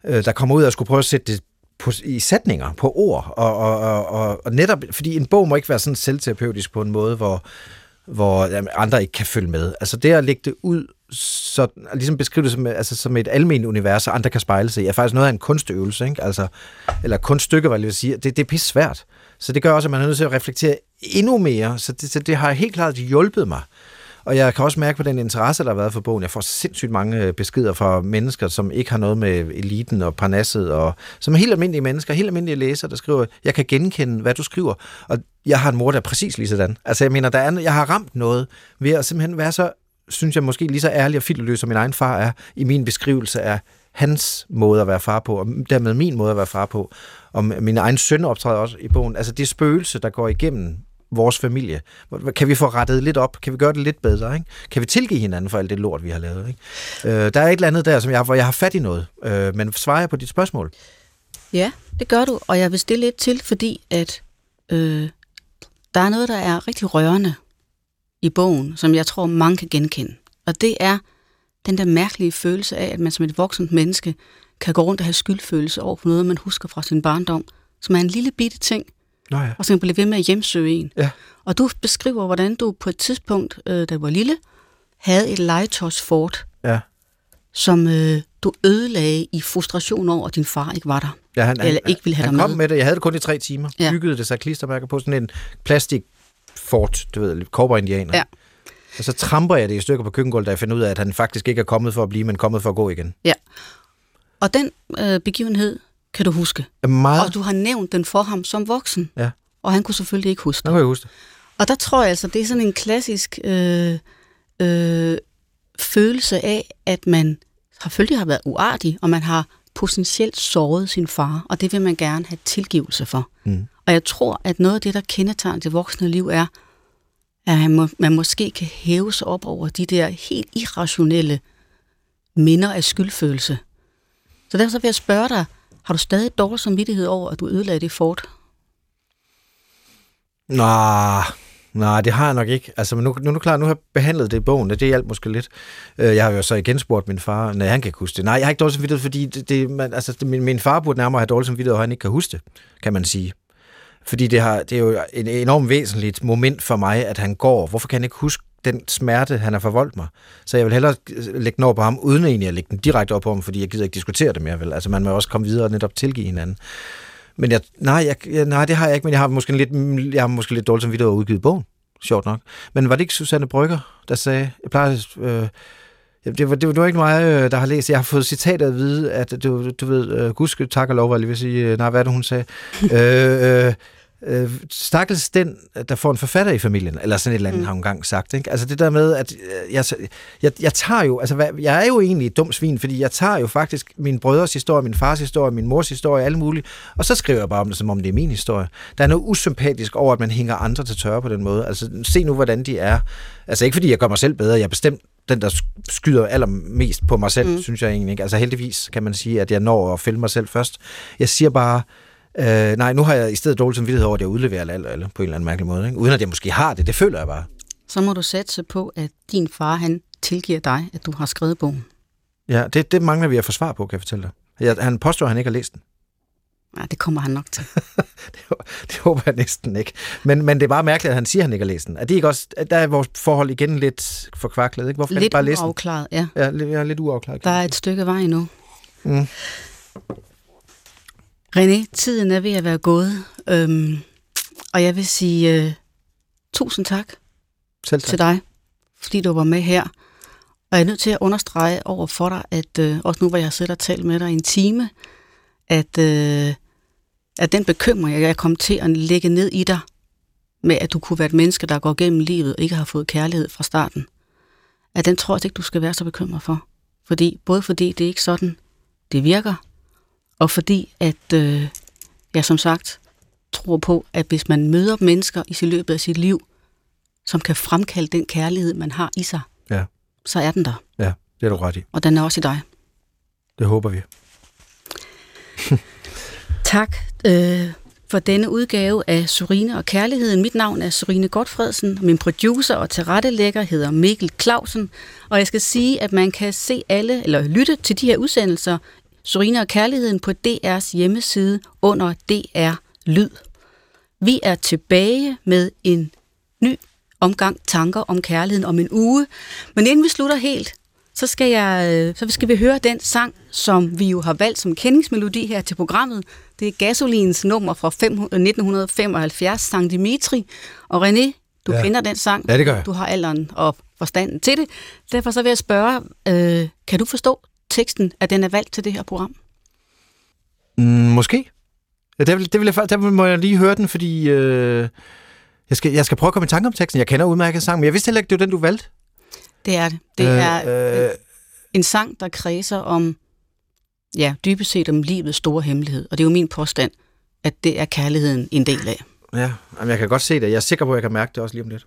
øh, der kommer ud af at skulle prøve at sætte det på, i sætninger, på ord, og, og, og, og netop, fordi en bog må ikke være sådan selvterapeutisk på en måde, hvor, hvor jamen, andre ikke kan følge med. Altså det at lægge det ud, så ligesom beskrive det som, altså, som et almindeligt univers, og andre kan spejle sig i, er faktisk noget af en kunstøvelse, ikke? Altså, eller kunststykke, hvad jeg vil sige. Det, det er pisse svært. Så det gør også, at man er nødt til at reflektere endnu mere, så det, så det har helt klart hjulpet mig og jeg kan også mærke på den interesse, der har været for bogen. Jeg får sindssygt mange øh, beskeder fra mennesker, som ikke har noget med eliten og parnasset, og som er helt almindelige mennesker, helt almindelige læsere, der skriver, jeg kan genkende, hvad du skriver. Og jeg har en mor, der er præcis lige sådan. Altså jeg mener, der er, jeg har ramt noget ved at simpelthen være så, synes jeg måske lige så ærlig og filterløs, som min egen far er, i min beskrivelse af hans måde at være far på, og dermed min måde at være far på. Og min egen søn optræder også i bogen. Altså det spøgelse, der går igennem vores familie? Kan vi få rettet lidt op? Kan vi gøre det lidt bedre? Ikke? Kan vi tilgive hinanden for alt det lort, vi har lavet? Ikke? Øh, der er et eller andet der, som jeg, hvor jeg har fat i noget. Øh, men svarer jeg på dit spørgsmål? Ja, det gør du, og jeg vil stille lidt til, fordi at øh, der er noget, der er rigtig rørende i bogen, som jeg tror, mange kan genkende. Og det er den der mærkelige følelse af, at man som et voksent menneske kan gå rundt og have skyldfølelse over for noget, man husker fra sin barndom, som er en lille bitte ting, Nå ja. og så kan blive ved med at hjemsøge en. Ja. Og du beskriver, hvordan du på et tidspunkt, øh, da du var lille, havde et legetøjsfort, ja. som øh, du ødelagde i frustration over, at din far ikke var der. Ja, han, eller ikke ville have han dig kom med. med det. Jeg havde det kun i tre timer. Ja. Byggede det sig klistermærker på sådan en plastik fort, du ved, indianer. Ja. Og så tramper jeg det i stykker på køkkengulvet, da jeg finder ud af, at han faktisk ikke er kommet for at blive, men kommet for at gå igen. Ja. Og den øh, begivenhed kan du huske. Meget. Og du har nævnt den for ham som voksen. Ja. Og han kunne selvfølgelig ikke huske det. Jeg kunne huske det. Og der tror jeg altså, det er sådan en klassisk øh, øh, følelse af, at man selvfølgelig har været uartig, og man har potentielt såret sin far, og det vil man gerne have tilgivelse for. Mm. Og jeg tror, at noget af det, der kendetegner det voksne liv, er, at man, må, man måske kan hæve sig op over de der helt irrationelle minder af skyldfølelse. Så derfor så vil jeg spørge dig, har du stadig dårlig samvittighed over, at du ødelagde det fort? Nå, Nej, det har jeg nok ikke. Altså, men nu, nu klar, nu har jeg behandlet det i bogen, det hjalp måske lidt. Øh, jeg har jo så igen spurgt min far, når han kan huske det. Nej, jeg har ikke dårlig samvittighed, fordi det, det, man, altså, det, min, min far burde nærmere have dårlig samvittighed, og han ikke kan huske det, kan man sige. Fordi det, har, det er jo et enormt væsentligt moment for mig, at han går. Hvorfor kan han ikke huske den smerte, han har forvoldt mig? Så jeg vil hellere lægge den over på ham, uden egentlig at lægge den direkte op på ham, fordi jeg gider ikke diskutere det mere. Vel? Altså, man må også komme videre og netop tilgive hinanden. Men jeg, nej, jeg, nej, det har jeg ikke, men jeg har måske lidt, jeg har måske lidt dårligt samvittighed at udgive bogen. Sjovt nok. Men var det ikke Susanne Brygger, der sagde, jeg plejer, øh, det var, det, var, det var ikke mig, øh, der har læst. Jeg har fået citatet at vide, at du, du ved, uh, gudske tak og lov, lige vil sige, nej, hvad er det, hun sagde? øh, øh, øh, stakkels den, der får en forfatter i familien, eller sådan et eller andet, mm. har hun engang sagt. Ikke? Altså det der med, at øh, jeg, jeg, jeg tager jo, altså hvad, jeg er jo egentlig et dumt svin, fordi jeg tager jo faktisk min brødres historie, min fars historie, min mors historie, alle mulige, og så skriver jeg bare om det, som om det er min historie. Der er noget usympatisk over, at man hænger andre til tørre på den måde. Altså se nu, hvordan de er. Altså ikke fordi jeg gør mig selv bedre, jeg er bestemt den, der skyder allermest på mig selv, mm. synes jeg egentlig ikke. Altså heldigvis kan man sige, at jeg når at filme mig selv først. Jeg siger bare, Øh, nej, nu har jeg i stedet dårlig samvittighed over, at jeg udleverer alt, alle på en eller anden mærkelig måde. Ikke? Uden at jeg måske har det, det føler jeg bare. Så må du satse på, at din far, han tilgiver dig, at du har skrevet bogen. Ja, det, det mangler vi at få svar på, kan jeg fortælle dig. Jeg, han påstår, at han ikke har læst den. Nej, det kommer han nok til. det, det håber jeg næsten ikke. Men, men det er bare mærkeligt, at han siger, at han ikke har læst den. Er det ikke også, der er vores forhold igen lidt forkvaklet, ikke? Hvorfor lidt bare læse uafklaret, ja. Ja, lidt, ja, lidt uafklaret. Der er et stykke vej endnu. Mm. René, tiden er ved at være gået, øhm, og jeg vil sige øh, tusind tak, Selv tak til dig, fordi du var med her. Og jeg er nødt til at understrege over for dig, at øh, også nu, hvor jeg har siddet og talt med dig i en time, at, øh, at den bekymring, jeg kom til at lægge ned i dig, med at du kunne være et menneske, der går gennem livet og ikke har fået kærlighed fra starten, at den tror jeg ikke, du skal være så bekymret for. Fordi, både fordi det er ikke sådan, det virker, og fordi at øh, jeg som sagt tror på, at hvis man møder mennesker i løbet af sit liv, som kan fremkalde den kærlighed, man har i sig, ja. så er den der. Ja, det er du ret i. Og den er også i dig. Det håber vi. tak øh, for denne udgave af Surine og Kærligheden. Mit navn er Surine Godfredsen. Min producer og tilrettelægger hedder Mikkel Clausen. Og jeg skal sige, at man kan se alle, eller lytte til de her udsendelser Sorina og Kærligheden på DR's hjemmeside under DR Lyd. Vi er tilbage med en ny omgang tanker om kærligheden om en uge. Men inden vi slutter helt, så skal, jeg, øh, så skal vi høre den sang, som vi jo har valgt som kendingsmelodi her til programmet. Det er Gasolins nummer fra 1975, Sankt Dimitri. Og René, du ja. kender den sang. Ja, det gør jeg. Du har alderen og forstanden til det. Derfor så vil jeg spørge, øh, kan du forstå teksten, at den er valgt til det her program? Mm, måske. Ja, der, vil, det vil jeg, der må jeg lige høre den, fordi øh, jeg, skal, jeg skal prøve at komme i tanke om teksten. Jeg kender udmærket sang, men jeg vidste heller ikke, det var den, du valgte. Det er det. Det øh, er øh, en sang, der kredser om, ja, dybest set om livets store hemmelighed. Og det er jo min påstand, at det er kærligheden en del af. Ja, jeg kan godt se det. Jeg er sikker på, at jeg kan mærke det også lige om lidt.